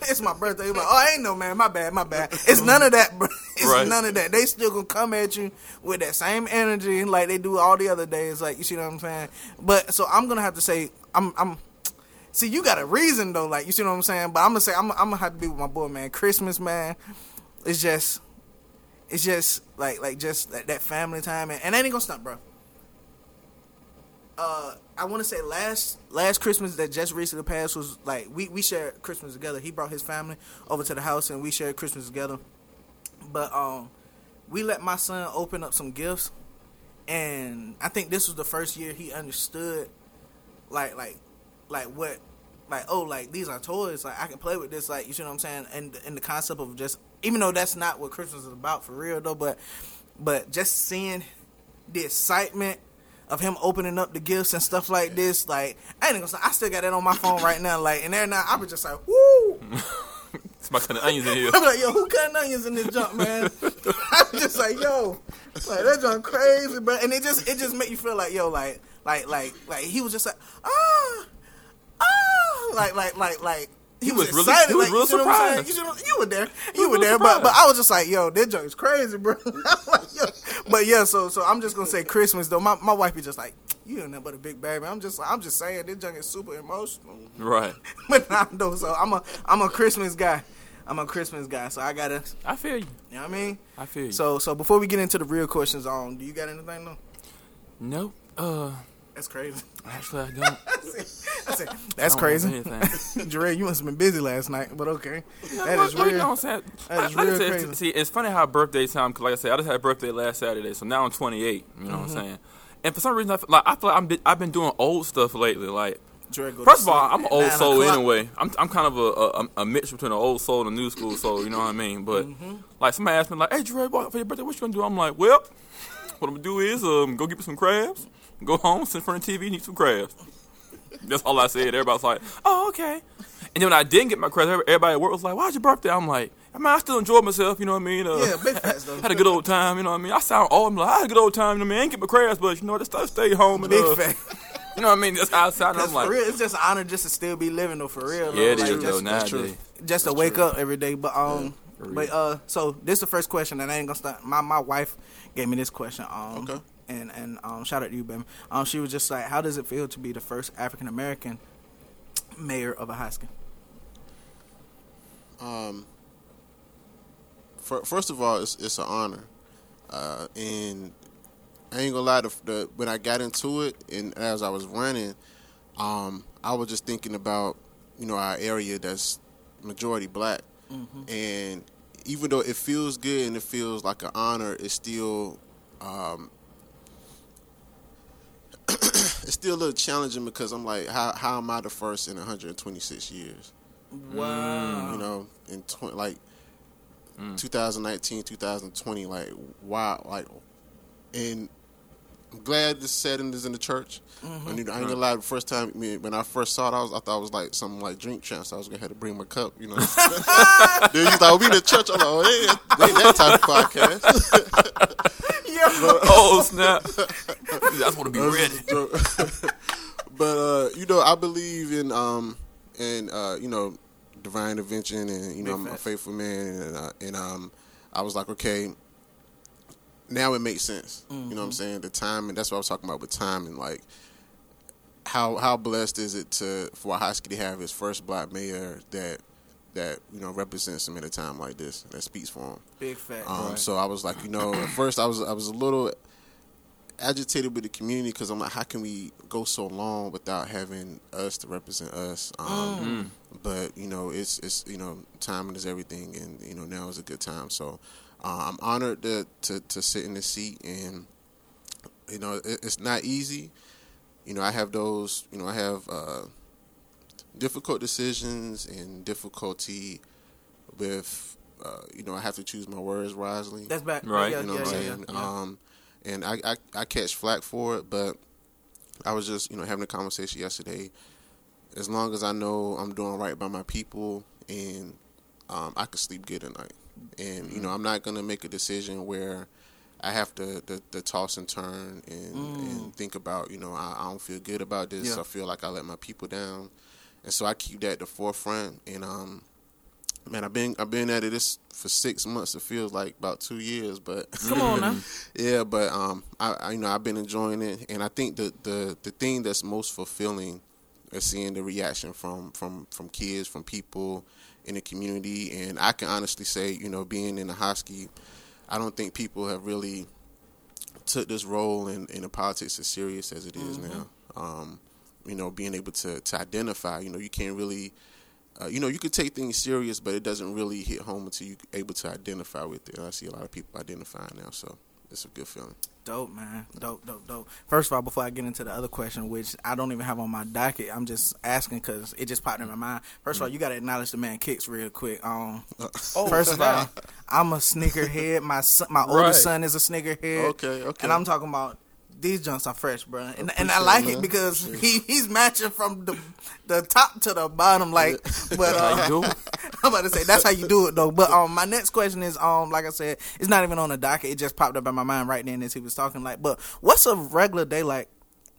It's my birthday. You be like, oh, I ain't no man. My bad, my bad. It's none of that, bro. [LAUGHS] It's Right. none of that. They still gonna come at you with that same energy like they do all the other days. Like you see what I'm saying? But so I'm gonna have to say I'm I'm. See, you got a reason though, like you see what I'm saying. But I'm gonna say I'm, I'm gonna have to be with my boy, man. Christmas, man. It's just, it's just like like just that, that family time, and, and I ain't gonna stop, bro. Uh, I want to say last last Christmas that just recently passed was like we we shared Christmas together. He brought his family over to the house, and we shared Christmas together. But um, we let my son open up some gifts, and I think this was the first year he understood like like like what like oh like these are toys like I can play with this like you see what I'm saying and and the concept of just even though that's not what Christmas is about for real though but but just seeing the excitement of him opening up the gifts and stuff like this like I ain't gonna say I still got that on my phone right now like and every now I was just like woo [LAUGHS] Somebody cutting onions in here. [LAUGHS] I'm like, yo, who cutting onions in this junk, man? [LAUGHS] I'm just like, yo, like that junk crazy, bro. And it just it just make you feel like, yo, like like like like he was just like, ah, ah, like like like like. He, was was, really- excited. he was like, real you see what I'm surprised. You, see what- you were there. You were real there. But but. I was just like, yo, this junk is crazy, bro. [LAUGHS] I'm like, yo. But yeah, so so I'm just gonna say Christmas though. My my wife is just like, you ain't nothing but a big baby. I'm just I'm just saying this junk is super emotional. Right. [LAUGHS] But nah, though, so I'm a I'm a Christmas guy. I'm a Christmas guy, so I gotta, I feel you. you know what I mean. I feel you. So so before we get into the real questions, on do you got anything though? nope. Uh, That's crazy. actually, I don't. [LAUGHS] I said, I that's don't crazy. [LAUGHS] Jared, you must have been busy last night, but okay. That is well, real. what That is like real said, crazy. See, it's funny how birthday time. Cause like I said, I just had a birthday last Saturday, so now I'm 28. You know Mm-hmm. what I'm saying? And for some reason, I feel like I feel like I'm, I've been doing old stuff lately. Like, first of all, I'm an old soul o'clock. anyway. I'm I'm kind of a, a a mix between an old soul and a new school soul. You know what I mean? But Mm-hmm. like somebody asked me like, "Hey, Dre, what, for your birthday, what you gonna do?" I'm like, "Well, what I'm gonna do is um go get me some crabs, go home, sit in front of the TV, and eat some crabs." That's all I said. Everybody's like, "Oh, okay." And then when I didn't get my crabs, everybody at work was like, "Why's your birthday?" I'm like, "I mean, I still enjoyed myself. You know what I mean? Uh, Yeah, big facts though. [LAUGHS] had a good old time. You know what I mean? I sound old. I'm like, I had a good old time. You know what I mean? I ain't get my crabs, but you know, what? I stayed home and Big uh, fact. [LAUGHS] You know what I mean? That's how I sound. I'm like, for real. It's just an honor just to still be living though, for real. yeah, it though. is Like, though just, that's true. nowadays. just to wake up every day. But um, for real. but uh, so this is the first question, and I ain't gonna start. My my wife gave me this question. Um, Okay. And and um, shout out to you, baby. Um, she was just like, how does it feel to be the first African American mayor of a high school? Um, fir- first of all, it's it's an honor, uh, and I ain't gonna lie. The, the when I got into it, and as I was running, um, I was just thinking about you know our area that's majority black, and even though it feels good and it feels like an honor, it's still um, it's still a little challenging because I'm like, how how am I the first in 126 years? Wow. you know, in tw- like mm. 2019, 2020, like wow, like, and I'm glad this setting is in the church. And, you know, I ain't gonna lie, the first time me, when I first saw it, I was I thought it was like something like drink champs. I was gonna have to bring my cup, you know. [LAUGHS] then you thought we in the church. I'm like, oh, they, ain't- that type of podcast. [LAUGHS] [LAUGHS] oh snap! I just want to be ready. but uh, you know, I believe in um in uh, you know divine intervention, and you know, I'm a faithful man, and uh, and um, I was like, okay, now it makes sense. You know what I'm saying? The time, and that's what I was talking about with time, and like how how blessed is it to for Ahoskie to have his first black mayor that that you know represents him at a time like this that speaks for him. Big fact. Um, So I was like, you know, at [CLEARS THROAT] first I was I was a little agitated with the community because I'm like, how can we go so long without having us to represent us? Um, But you know, it's it's you know, timing is everything, and you know now is a good time. So uh, I'm honored to, to to sit in this seat, and you know, it, it's not easy. You know, I have those. You know, I have uh, difficult decisions and difficulty with. Uh, you know, I have to choose my words wisely. That's back. Right. Yeah, You know yeah, what I'm yeah, saying? yeah. Um, and I, I I catch flack for it, but I was just you know having a conversation yesterday. As long as I know I'm doing right by my people, and um, I can sleep good at night, and you know I'm not gonna make a decision where I have to the, the toss and turn and, and think about you know I, I don't feel good about this. Yeah. I feel like I let my people down, and so I keep that at the forefront. And um, man, I've been I've been at it this for six months. It feels like about two years, but [LAUGHS] Come on now. [LAUGHS] yeah, but um, I, I you know I've been enjoying it, and I think the the the thing that's most fulfilling is seeing the reaction from from from kids, from people in the community, and I can honestly say, you know, being in the Ahoskie, I don't think people have really took this role in in the politics as serious as it is now. Um, you know, being able to to identify, you know, you can't really. Uh, you know, you could take things serious, but it doesn't really hit home until you're able to identify with it. And I see a lot of people identifying now, so it's a good feeling. Dope, man. Dope, dope, dope. First of all, before I get into the other question, which I don't even have on my docket, I'm just asking because it just popped in my mind. First of all, you got to acknowledge the man kicks real quick. Um, [LAUGHS] first of all, I'm a sneakerhead. My son, my Right. oldest son is a sneakerhead. Okay, okay. And I'm talking about these junks are fresh, bro. And, and I like it, it man. because he he's matching from the the top to the bottom. Like, but uh. [LAUGHS] I'm about to say that's how you do it though. But um, my next question is um, like I said, it's not even on the docket. It just popped up in my mind right then as he was talking. Like, but what's a regular day like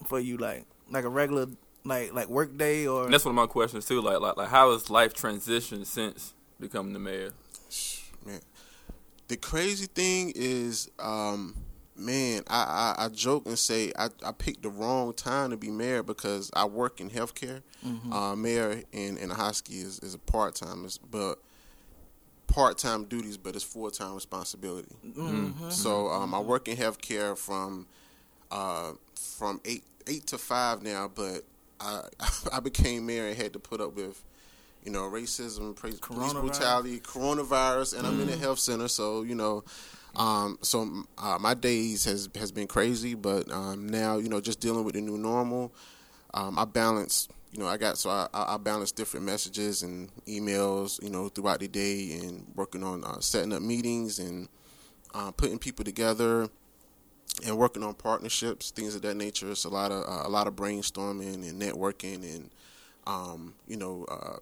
for you? Like, like a regular like like work day or And that's one of my questions too. Like, like, like, how has life transitioned since becoming the mayor? man. The crazy thing is, um, man, I, I, I joke and say I, I picked the wrong time to be mayor because I work in healthcare. Uh, mayor in in Ahoskie is, is a part time, but part time duties, but it's full time responsibility. So um, I work in healthcare from uh, from eight eight to five now, but I [LAUGHS] I became mayor and had to put up with you know racism, police brutality, coronavirus, and I'm in a health center, so you know. Um, so uh, my days has has been crazy, but um, now you know just dealing with the new normal. Um, I balance, you know, I got so I, I balance different messages and emails, you know, throughout the day, and working on uh, setting up meetings and uh, putting people together and working on partnerships, things of that nature. It's a lot of uh, a lot of brainstorming and networking and um, you know uh,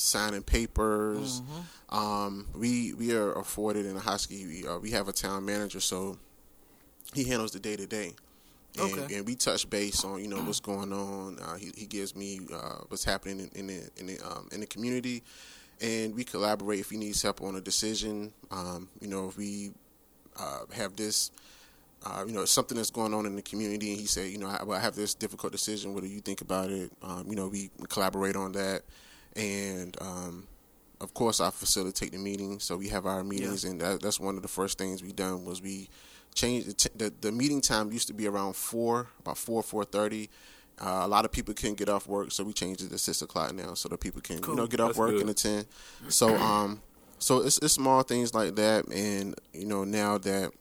signing papers. Um, we we are afforded in Ahoskie. We, uh, we have a town manager, so he handles the day to day. And, Okay. and we touch base on you know what's going on. Uh, he, he gives me uh, what's happening in, in the in the um, in the community, and we collaborate if he needs help on a decision. Um, you know if we uh, have this uh, you know, something that's going on in the community, and he said, you know, I, I have this difficult decision. What do you think about it? Um, you know, we collaborate on that, and um, of course, I facilitate the meetings. So we have our meetings, and that, that's one of the first things we done was we changed the, t- the the meeting time used to be around four, about four four thirty. Uh, a lot of people couldn't get off work, so we changed it to six o'clock now, so that people can Cool. you know get off That's work good. and attend. So um, so it's it's small things like that, and you know now that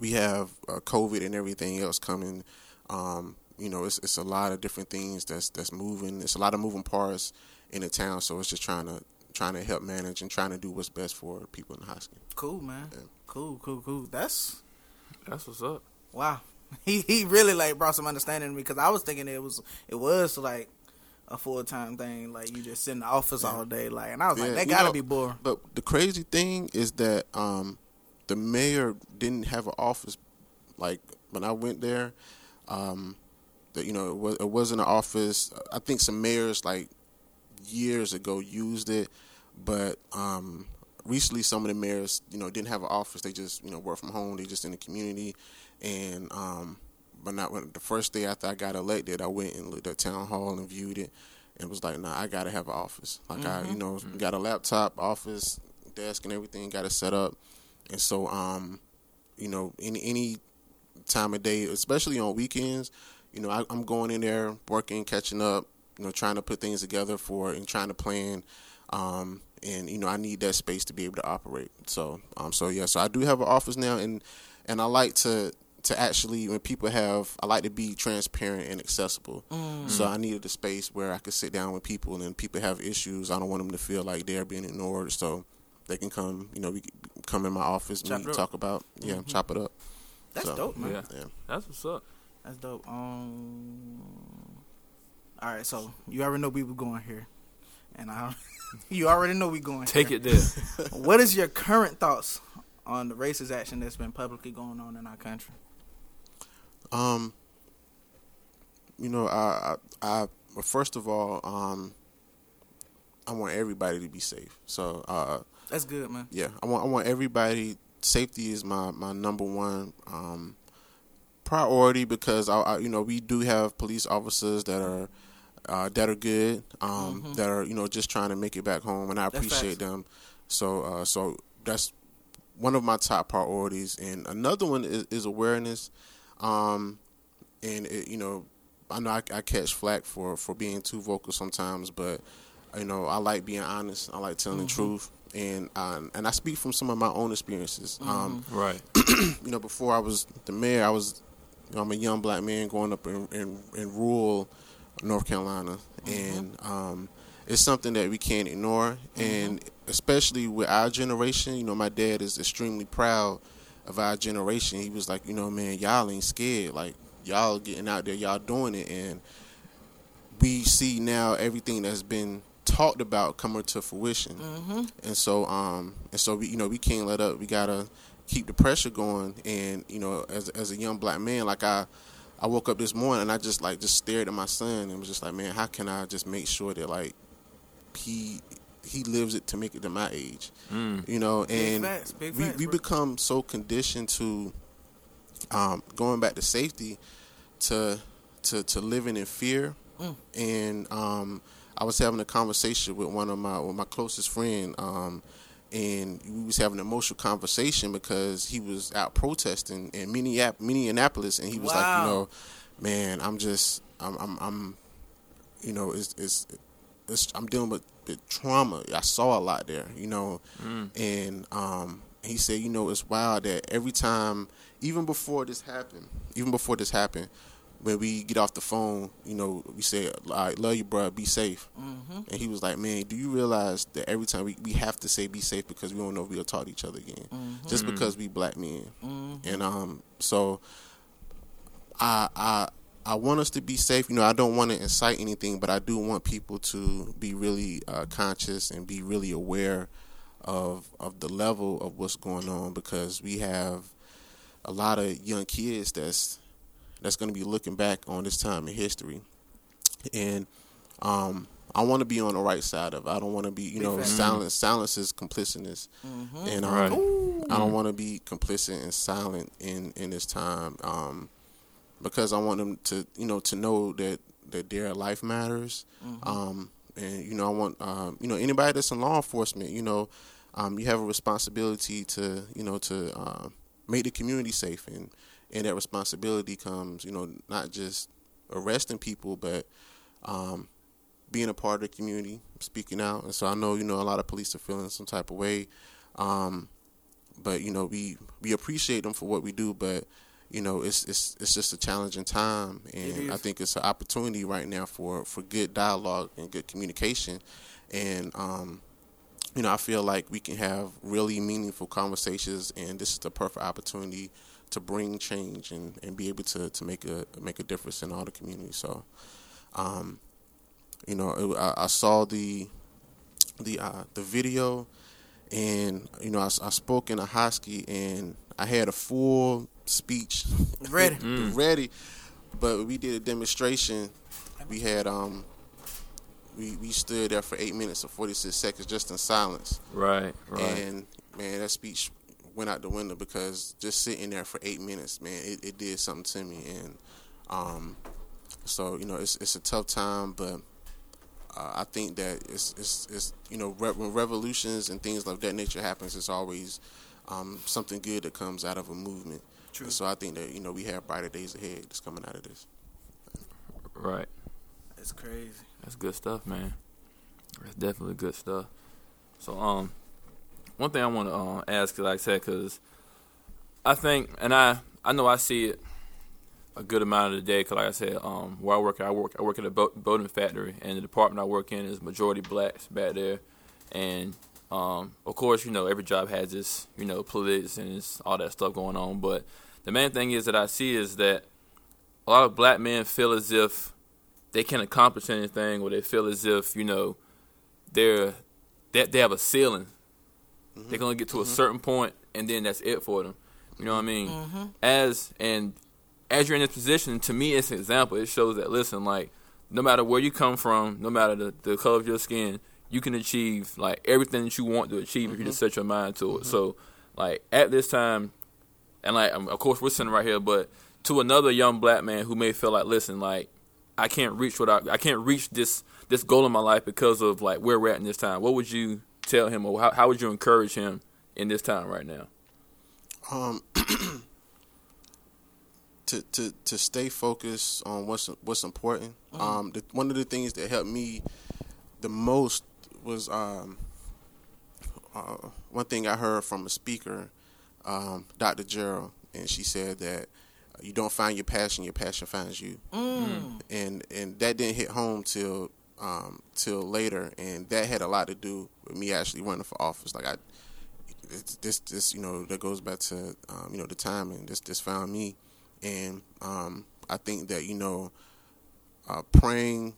we have uh, COVID and everything else coming. Um, you know, it's it's a lot of different things that's that's moving. It's a lot of moving parts in the town, so it's just trying to trying to help manage and trying to do what's best for people in the hospital. cool, man. Yeah. Cool, cool, cool. That's That's what's up. wow. [LAUGHS] He he really like brought some understanding to me because I was thinking it was it was like a full time thing, like you just sit in the office all day, like, and I was like, Yeah, that you gotta know, be boring. But the crazy thing is that um, the mayor didn't have an office. Like when I went there, um, that you know it, was, it wasn't an office. I think some mayors like years ago used it, but um, recently some of the mayors you know didn't have an office. They just you know work from home. They just in the community, and um, but not when the first day after I got elected, I went and looked at town hall and viewed it, and was like, nah, I gotta have an office. Like I you know got a laptop, office, desk, and everything. Got it set up, and so um, you know any any time of day, especially on weekends, you know I, I'm going in there working, catching up, you know trying to put things together for and trying to plan. Um, and you know I need that space to be able to operate. So um, so yeah, so I do have an office now, and and I like to to actually when people have I like to be transparent and accessible. So I needed a space where I could sit down with people and then people have issues. I don't want them to feel like they're being ignored. So they can come, you know, we come in my office, Chop meet, talk about, yeah, chop it up. That's So, dope, man. Yeah. Yeah. That's what's up. That's dope. Um, all right, so you already know we were going here, and I, [LAUGHS] you already know we going. Take here. it there. [LAUGHS] What is your current thoughts on the racist action that's been publicly going on in our country? Um, you know, I, I, I well, first of all, um, I want everybody to be safe. So, uh, That's good, man. yeah, I want I want everybody. Safety is my my number one um, priority because I, I you know we do have police officers that are uh, that are good um, that are you know just trying to make it back home, and I appreciate them. So uh, so that's one of my top priorities, and another one is, is awareness. Um, and it, you know, I know I, I catch flack for for being too vocal sometimes, but you know, I like being honest. I like telling the truth, and um, and I speak from some of my own experiences. Um, Right. [CLEARS THROAT] you know, before I was the mayor, I was you know, I'm a young black man growing up in in, in rural North Carolina, and um, it's something that we can't ignore, and especially with our generation. You know, my dad is extremely proud of our generation. He was like, you know, man, y'all ain't scared. Like y'all getting out there, y'all doing it, and we see now everything that's been talked about coming to fruition. And so, um, and so we, you know, we can't let up. We gotta keep the pressure going. And you know, as as a young black man, like I, I woke up this morning and I just like just stared at my son and was just like, man, how can I just make sure that like he he lives it to make it to my age, you know? And facts, big we facts, we bro. become so conditioned to um, going back to safety to to to living in fear Mm. and um, I was having a conversation with one of my with my closest friend um, and we was having an emotional conversation because he was out protesting in Minneap- Minneapolis and he was like you know man I'm just I'm I'm, I'm you know it's, it's it's I'm dealing with the trauma. I saw a lot there you know and um, he said you know it's wild that every time even before this happened even before this happened when we get off the phone, you know, we say, "All right, love you, bro. Be safe." And he was like, "Man, do you realize that every time we, we have to say be safe because we don't know if we'll talk to each other again, just because we black men." And um, so I I I want us to be safe. You know, I don't want to incite anything, but I do want people to be really uh, conscious and be really aware of of the level of what's going on because we have a lot of young kids that's that's going to be looking back on this time in history, and um, I want to be on the right side of. it. I don't want to be, you know, fact. silence. Silence is complicitness, and um, Right. I don't want to be complicit and silent in in this time, um, because I want them to, you know, to know that that their life matters, um, and you know, I want, um, you know, anybody that's in law enforcement, you know, um, you have a responsibility to, you know, to uh, make the community safe, and and that responsibility comes, you know, not just arresting people, but um, being a part of the community, speaking out. And so I know, you know, a lot of police are feeling some type of way. Um, but you know, we we appreciate them for what we do, but you know, it's it's it's just a challenging time, and I think it's an opportunity right now for for good dialogue and good communication, and um, you know, I feel like we can have really meaningful conversations, and this is the perfect opportunity to bring change and, and be able to, to make a make a difference in all the community. So, um, you know, it, I, I saw the the uh, the video, and you know, I, I spoke in Ahoskie, and I had a full speech Ready. [LAUGHS] ready, but we did a demonstration. We had um. We, we stood there for eight minutes and forty six seconds just in silence. Right. Right. And man, that speech went out the window because just sitting there for eight minutes, man, it, it did something to me. And um, so you know, it's it's a tough time, but uh, I think that it's it's, it's you know re- when revolutions and things like that nature happens, it's always um, something good that comes out of a movement. True. And so I think that you know we have brighter days ahead that's coming out of this. right. It's crazy. That's good stuff, man. That's definitely good stuff. So, um, one thing I want to uh, ask, like I said, because I think, and I, I know I see it a good amount of the day. Because, like I said, um, where I work, I work, I work at a boat, boating factory, and the department I work in is majority blacks back there, and um, of course, you know, every job has its, you know, politics and it's all that stuff going on. But the main thing is that I see is that a lot of black men feel as if they can't accomplish anything, or they feel as if you know they're that they have a ceiling. They're gonna get to a mm-hmm. certain point, and then that's it for them. You know what I mean? Mm-hmm. As and as you're in this position, to me, it's an example. It shows that listen, like no matter where you come from, no matter the, the color of your skin, you can achieve like everything that you want to achieve if you just mm-hmm. set your mind to it. So, like at this time, and like um, of course we're sitting right here, but to another young black man who may feel like, listen, like I can't reach what I, I can't reach this this goal in my life because of like where we're at in this time. What would you tell him, or how, how would you encourage him in this time right now? Um, [CLEARS THROAT] to to to stay focused on what's what's important. Um, the, one of the things that helped me the most was um uh, one thing I heard from a speaker, um, Dr. Gerald, and she said that you don't find your passion, your passion finds you. Mm. And and that didn't hit home till um, till later, and that had a lot to do with me actually running for office. Like I, it's, this this you know that goes back to um, you know the timing. This this found me, and um, I think that you know uh, praying,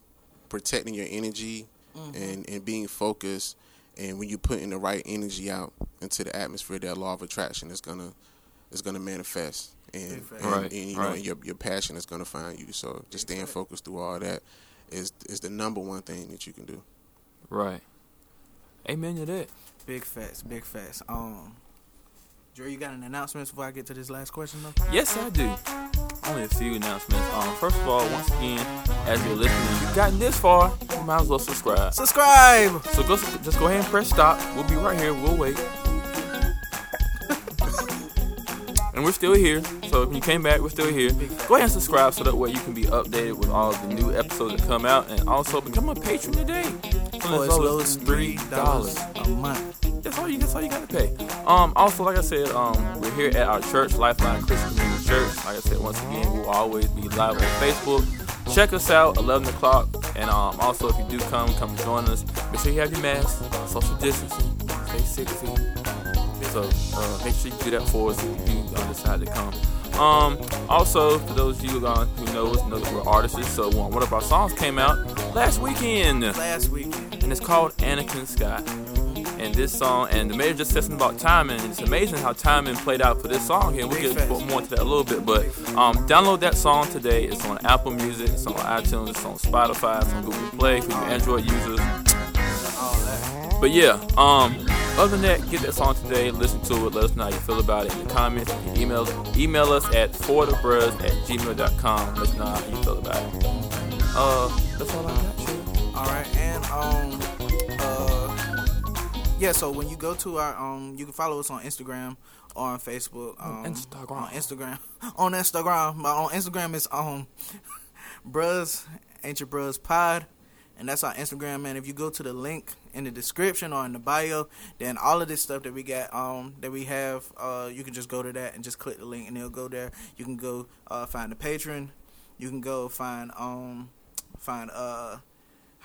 protecting your energy, and and being focused, and when you putting the right energy out into the atmosphere, that law of attraction is gonna is gonna manifest. And, and, Right, and, you know right. your your passion is gonna find you. So just staying focused through all that is is the number one thing that you can do. Right. Amen to that. Big facts, big facts. Um, Dre, you got an announcement before I get to this last question though? Yes, I do. Only a few announcements. Um, first of all, once again, as you're listening, you've gotten this far, you might as well subscribe. Subscribe. So go, just go ahead and press stop. We'll be right here. We'll wait. and we're still here. So if you came back, we're still here. Go ahead and subscribe so that way you can be updated with all of the new episodes that come out. And also become a patron today. For as low as three dollars a month. That's all you. That's all you gotta pay. Um. Also, like I said, um, we're here at our church, Lifeline Christian Community Church. Like I said, once again, we'll always be live on Facebook. Check us out, 11 o'clock. And um, also, if you do come, come join us. Make sure you have your mask, social distancing, stay six feet. So uh, make sure you do that for us if you uh, decide to come. Um, also, for those of you uh, who know us, know that we're artists. So um, one of our songs came out last weekend Last weekend. And it's called Anakin Sky. And this song, and the mayor just said something about timing, and it's amazing how timing played out for this song here. We'll get more into that a little bit, but um, download that song today. It's on Apple Music, it's on iTunes, it's on Spotify, it's on Google Play for you Android users. But yeah, um, other than that, get that song today, listen to it, let us know how you feel about it in the comments. You can email, email us at forthebros at gmail.com. Let us know how you feel about it. Uh, that's all I got. All right, and um, uh, yeah. So when you go to our um, you can follow us on Instagram or on Facebook. Um, Instagram. On Instagram. [LAUGHS] On Instagram. But on Instagram it's um, [LAUGHS] Bruz Ain't Your Bruz Pod. And that's our Instagram, man. If you go to the link in the description or in the bio, then all of this stuff that we got, um, that we have, uh, you can just go to that and just click the link, and it'll go there. You can go uh, find the patron. You can go find um, find uh,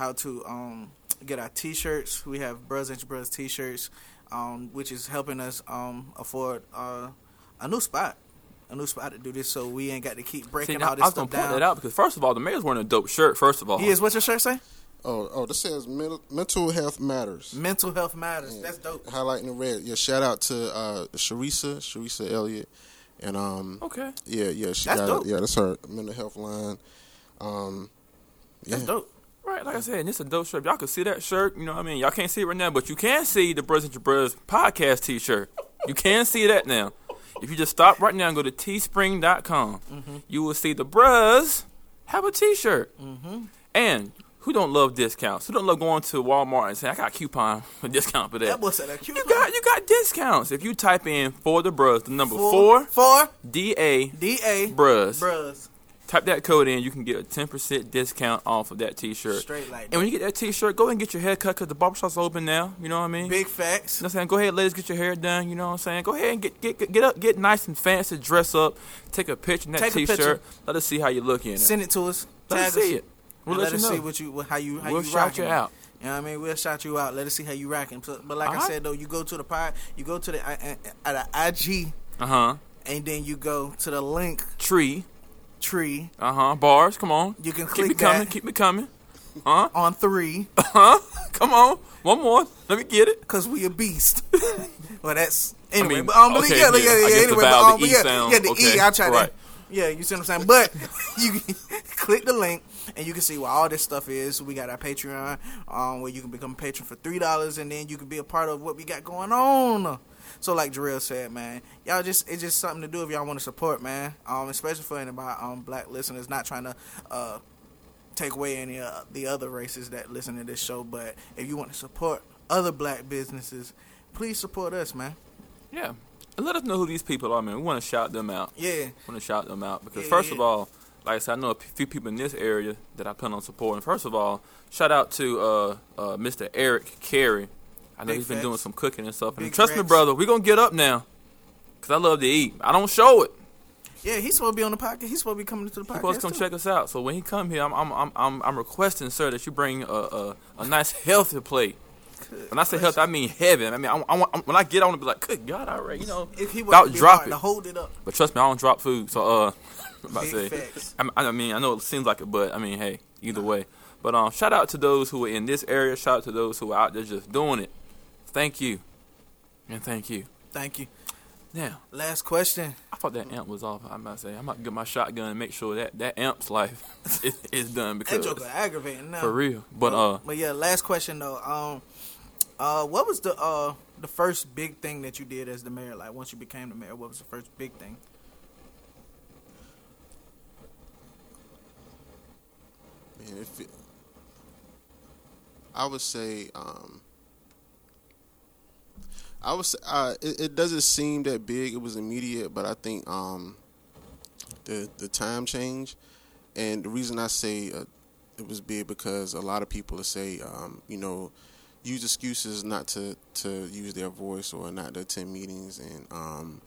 how to um get our t-shirts. We have Bros and Your Bros t-shirts, um, which is helping us um afford uh a new spot, a new spot to do this, so we ain't got to keep See, breaking now, all I was gonna point down. that out because first of all, the mayor's wearing a dope shirt. First of all, He is. What's your shirt say? Oh, oh, this says mental, mental health matters. Mental health matters. That's dope. Highlighting the red. Yeah, shout out to uh, Sharisa, Sharisa Elliott, and um, Okay. yeah, yeah, she That's got dope. yeah, that's her mental health line. Um, yeah, That's dope. Right, like I said, and it's a dope shirt. Y'all can see that shirt. You know what I mean? Y'all can't see it right now, but you can see the Brothers and Your Brothers podcast T-shirt. You can see that now. If you just stop right now and go to teespring.com, Mm-hmm. you will see the Bros have a T-shirt. Mm-hmm. And who don't love discounts? Who don't love going to Walmart and saying, "I got a coupon for discount for that"? That boy said that cute. you got you got discounts if you type in for the Bros, the number four, four four, D A D A, Bros. Bros. Type that code in, you can get a 10% discount off of that t-shirt. Straight like that. And when you get that t-shirt, go ahead and get your hair cut because the barbershop's open now. You know what I mean? Big facts. You know what I'm saying? Go ahead, ladies, get your hair done. You know what I'm saying? Go ahead and get get get, get up, get nice and fancy, dress up, take a picture in that t-shirt. picture. Let us see how you look in it. Send it to us. let Tag us see it. We'll let, let, you us know. see what you how you how we'll you shout you out. You know what I mean? We'll shout you out. Let us see how you rocking. So, but like I Alright. said though, you go to the pod, you go to the uh, uh, uh, the IG, Uh huh. and then you go to the link Tree. Tree. Uh huh. Bars. Come on. You can click Keep click me coming. Keep me coming. Huh? [LAUGHS] on three Uh huh. Come on. One more. Let me get it. because we a beast. [LAUGHS] well, that's anyway. mean, but um, okay, yeah, yeah, yeah, yeah. I guess the Anyway, but, um, the E yeah, sound, yeah, the okay, E. I try right. to. Yeah, you see what I'm saying? But [LAUGHS] you can click the link and you can see where all this stuff is. We got our Patreon, um, where you can become a patron for three dollars, and then you can be a part of what we got going on. So, like Jarrell said, man, y'all just it's just something to do if y'all want to support, man. Um, especially for anybody um black listeners, not trying to uh take away any uh, the other races that listen to this show, but if you want to support other black businesses, please support us, man. Yeah. And let us know who these people are, man. We want to shout them out. Yeah, want to shout them out because Yeah, first yeah. of all, like I said, I know a few people in this area that I plan on supporting. First of all, shout out to uh, uh, Mr. Eric Carey. I know Big he's been facts. doing some cooking and stuff. And Big trust me, brother, we're gonna get up now. Cause I love to eat. I don't show it. Yeah, he's supposed to be on the podcast. He's supposed to be coming to the He's podcast. supposed to come too. check us out. So when he come here, I'm I'm I'm I'm, I'm requesting, sir, that you bring a, a a nice healthy plate. When I say healthy, I mean heaven. I mean, I, I want when I get on, to be like, good God, already, you know, If he without drop it. hold it up. But trust me, I don't drop food. So uh, [LAUGHS] I'm about to say. I, I mean, I know it seems like it, but I mean, hey, either way. But um, shout out to those who are in this area. Shout out to those who are out there just doing it. Thank you, and thank you. Thank you. Now, Last question. I thought that amp was off. I might say, I'm about to get my shotgun and make sure that that amp's life [LAUGHS] is, is done That because joke aggravating now. for real. But uh, but yeah, last question though. Um, uh, what was the uh the first big thing that you did as the mayor? Like once you became the mayor, what was the first big thing? Man, if it, I would say, um, I say, uh, it, it doesn't seem that big. It was immediate, but I think um, the the time change, and the reason I say uh, it was big because a lot of people say, um, you know, use excuses not to to use their voice or not to attend meetings, and um,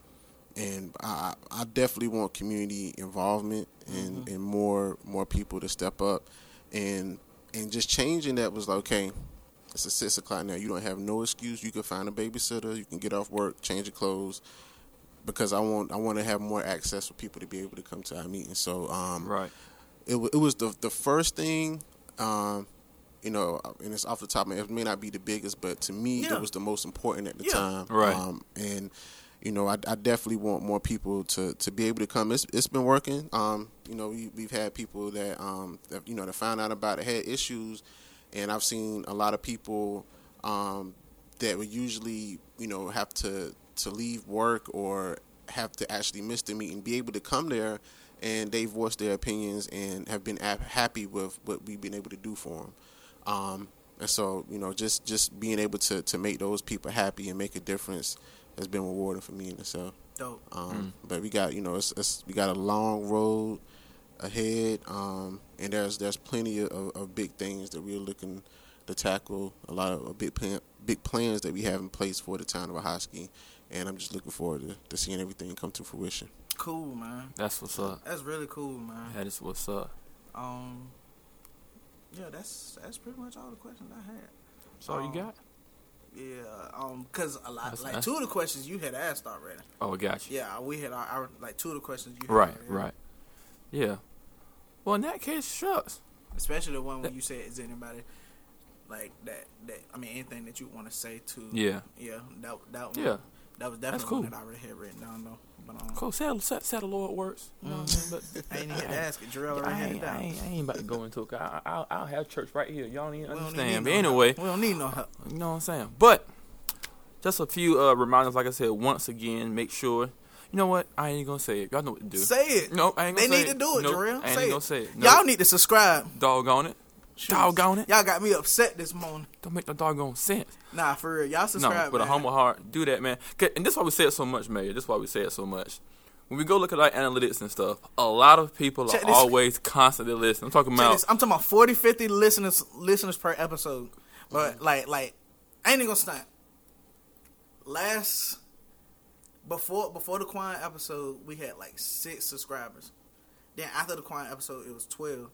and I, I definitely want community involvement and, and more more people to step up. And and just changing that was like okay it's a six o'clock now you don't have no excuse you can find a babysitter you can get off work change your clothes because I want I want to have more access for people to be able to come to our meeting. so um, right, it, it was the the first thing um you know and it's off the top of my head it may not be the biggest but to me Yeah. it was the most important at the Yeah. time Right. um and you know I, I definitely want more people to to be able to come it's it's been working um you know we, we've had people that um that, you know that found out about it had issues and I've seen a lot of people um that would usually you know have to to leave work or have to actually miss the meeting be able to come there and they voice their opinions and have been ap- happy with what we've been able to do for them um, and so you know just just being able to to make those people happy and make a difference has been rewarding for me in itself. Dope. um, but we got you know it's, it's we got a long road ahead. Um, and there's there's plenty of, of big things that we're looking to tackle a lot of big plan, big plans that we have in place for the town of Ahoskie and I'm just looking forward to, to seeing everything come to fruition Cool, man. that's what's up. That's really cool, man. That is what's up. Um, yeah, that's that's pretty much all the questions I had. That's all you Um, got. Yeah, um, cause a lot That's- like that's- two of the questions you had asked already. Oh, gotcha. Yeah, we had our, our like two of the questions you had Right, already. right. Yeah. Well, in that case, shucks. Especially the one when you said, "Is anybody like that?" That I mean, anything that you want to say to? Yeah. yeah. That that one, Yeah. that was definitely cool. one that I already had written down though. But um, Cool. Say, say, say the Lord works. You know what I mean? But [LAUGHS] I ain't even [LAUGHS] ask it. I already had it ain't, I, ain't, I ain't about to go into it. I, I'll, I'll have church right here. Y'all don't even We don't understand. need But no anyway, help. we don't need no help. you know what I'm saying? But just a few uh, reminders, like I said, once again, make sure. You know what? I ain't gonna say it. Y'all know what to do. Say it. No, I ain't They gonna say need it. to do it, Nope, Jarrell. I ain't Say gonna it. say it. Y'all need to subscribe. Doggone it. Shoot. Doggone it. Y'all got me upset this morning. Don't make no doggone sense. Nah, for real. Y'all subscribe. no, with a humble heart, do that, man. And this is why we say it so much, Mayor. This is why we say it so much. When we go look at our analytics and stuff, a lot of people Check are this- always constantly listening. I'm talking Check about this. I'm talking about 40, 50 listeners listeners per episode. But like like I ain't even gonna stunt. Last before before the Quan episode, we had like six subscribers. Then after the Quan episode, it was twelve.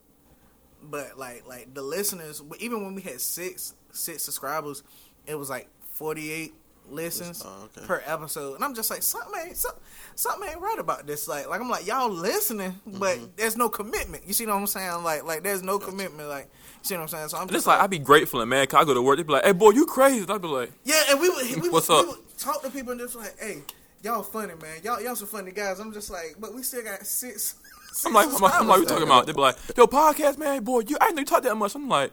But like like the listeners, even when we had six six subscribers, it was like forty eight listens Oh, okay. per episode, and I'm just like something ain't something, something ain't right about this. Like like I'm like y'all listening, but Mm-hmm. there's no commitment. You see what I'm saying? Like like there's no commitment. Like you see what I'm saying? So I'm And just it's like I'd be grateful and mad 'cause I go to work. They'd be like, "Hey, boy, you crazy?" And I'd be like, Yeah, and we would, we What's we up? would talk to people and just like, hey, y'all funny, man. Y'all y'all some funny guys. I'm just like, but we still got six. [LAUGHS] six "I'm like, I'm like, I'm like, we talking about?" They'd be like, "Yo, podcast, man, boy, you, I didn't know you talk that much." I'm like,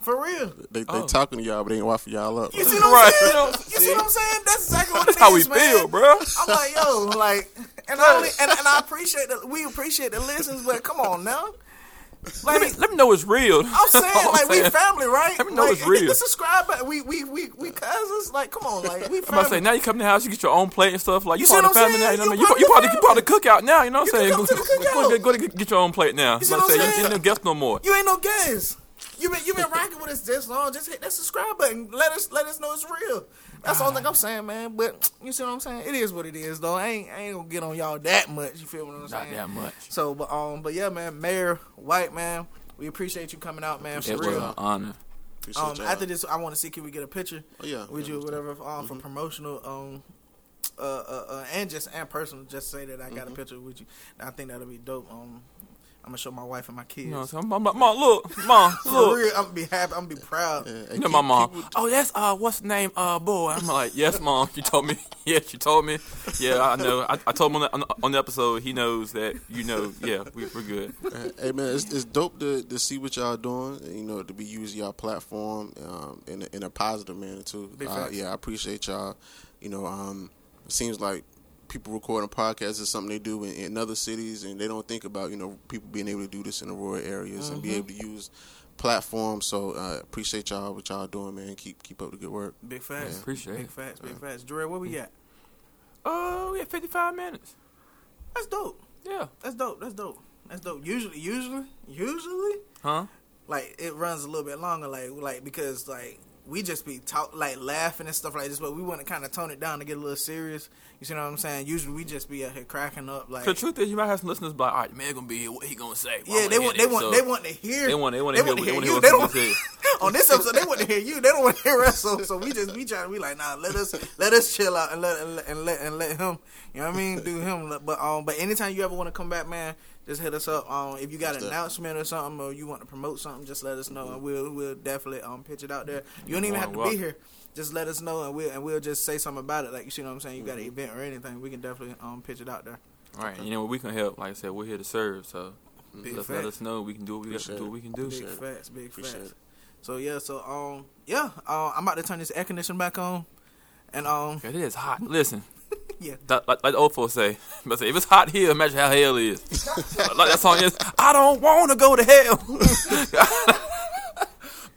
For real. they, they Oh. talking to y'all but they ain't waffling y'all up You see what I'm Right, saying? [LAUGHS] you know, see what I'm saying? That's exactly what "That's it how we man. feel, bro." I'm like, yo, like, and I only, and, and I appreciate that. We appreciate the listens, but come on now. [LAUGHS] Let me let me know it's real. I'm saying, I'm like, we family, right? Let me know like, it's real. The subscriber, we we we we cousins. Like, come on, like, we I'm about to say now you come to the house, you get your own plate and stuff. Like you, You part of the family now. saying? You know You part you of the part you part of the cookout now. You know what I'm saying? Go, go, go, go to get your own plate now. You I'm what I'm say, you ain't no guest no more. You ain't no. You you been you been rocking with us this long. Just hit that subscribe button. Let us let us know it's real. That's the only thing I'm saying, man. But you see what I'm saying? It is what it is, though. I ain't I ain't gonna get on y'all that much. You feel what I'm Not saying? Not that much. So, but um, but yeah, man, Mayor White, man, we appreciate you coming out, man, for It was real. an honor. Appreciate Um, after this, I want to see can we get a picture Oh, yeah, with yeah, you, or let's whatever, um, for promotional, um, uh, uh, uh, and just and personal. Just say that I got a picture with you. I think that'll be dope. Um, I'm gonna show my wife and my kids. You know what I'm saying? Mom, mom, mom, look, mom, [LAUGHS] For look. real, I'm gonna be happy. I'm gonna be proud. Yeah, You know my mom. keep- Oh, that's uh, what's the name? Uh, boy. I'm like, yes, mom. You told me. [LAUGHS] yes, you told me. Yeah, I know. I, I told him on the, on the- episode. He knows that. You know. Yeah, we, we're good. Hey man, it's, it's dope to, to see what y'all doing. You know, to be using y'all platform um, in a, in a positive manner too. Uh, yeah, I appreciate y'all. You know, um, it seems like people recording podcasts is something they do in, in other cities, and they don't think about you know people being able to do this in the rural areas and Mm-hmm. be able to use platforms. So uh, appreciate y'all what y'all doing, man. Keep keep up the good work. Big facts. Appreciate Big it. facts. Big facts. Jarrell, what we got? Oh, we had 55 minutes. That's dope. Yeah. That's dope. That's dope. That's dope. Usually, usually, usually, Huh? like it runs a little bit longer, like like because like we just be talk like laughing and stuff like this, but we want to kind of tone it down to get a little serious. You see what I'm saying? Usually we just be out here cracking up, like The truth is, you might have some listeners be like, all right, man, gonna be here. What he gonna say? Well, yeah, they want hear they want this." they want to hear They want- they wanna hear- wanna they wanna you. hear They don't [LAUGHS] on this episode they want to hear you. They don't want to hear us. So, so we just we trying to be like, nah, let us let us chill out and let and let and let, and let him. You know what I mean? Do him. But um, but anytime you ever want to come back, man, just hit us up. Um, if you got an That's announcement or something, or you want to promote something, just let us know, and we'll we'll definitely um pitch it out there. You don't even have to than be here. Just let us know, and we'll and we'll just say something about it. Like you see what I'm saying? You got an event or anything, we can definitely um pitch it out there. All right, you know what we can help. Like I said, we're here to serve. So Big let, let us know. We can do what we got to do. it. What we can do. Big Appreciate facts, big Appreciate facts. it. So yeah, so um yeah, uh, I'm about to turn this air conditioner back on, and um It is hot. Listen, yeah, that, like, like the old folks say, [LAUGHS] but say, if it's hot here, imagine how hell is. like that song is, I don't want to go to hell.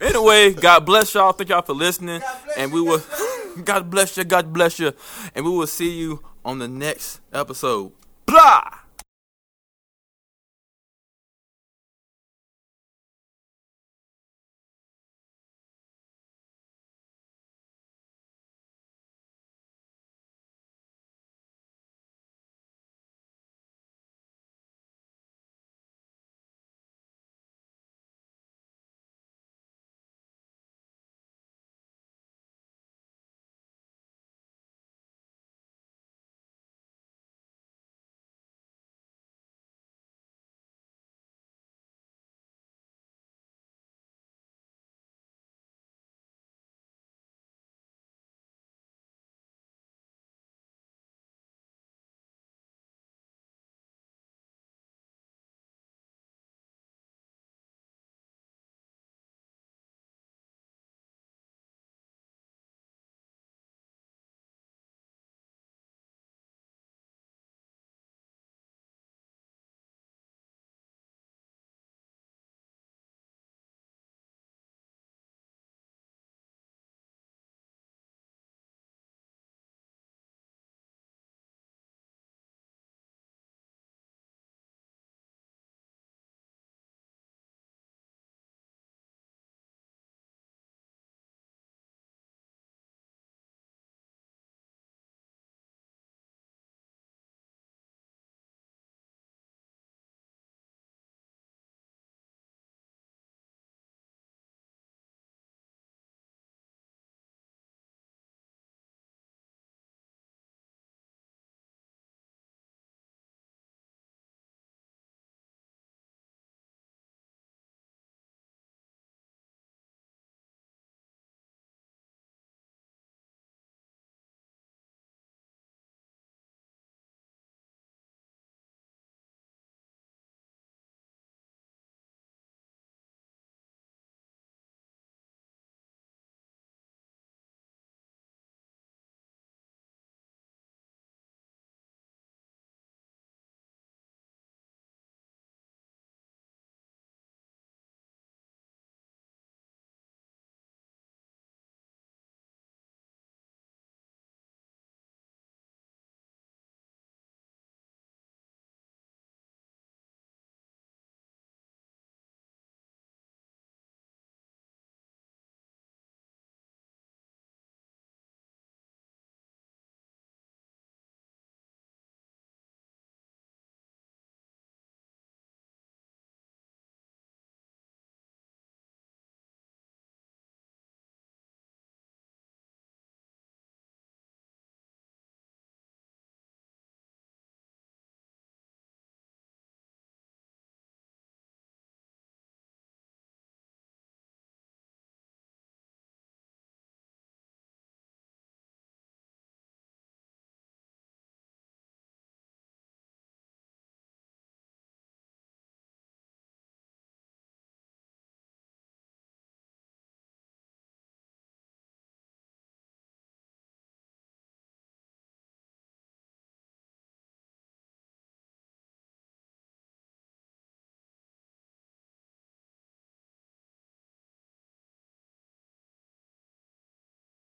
[LAUGHS] anyway, God bless y'all. Thank y'all for listening, and we will. [LAUGHS] God bless you. God bless you, and we will see you on the next episode. Blah.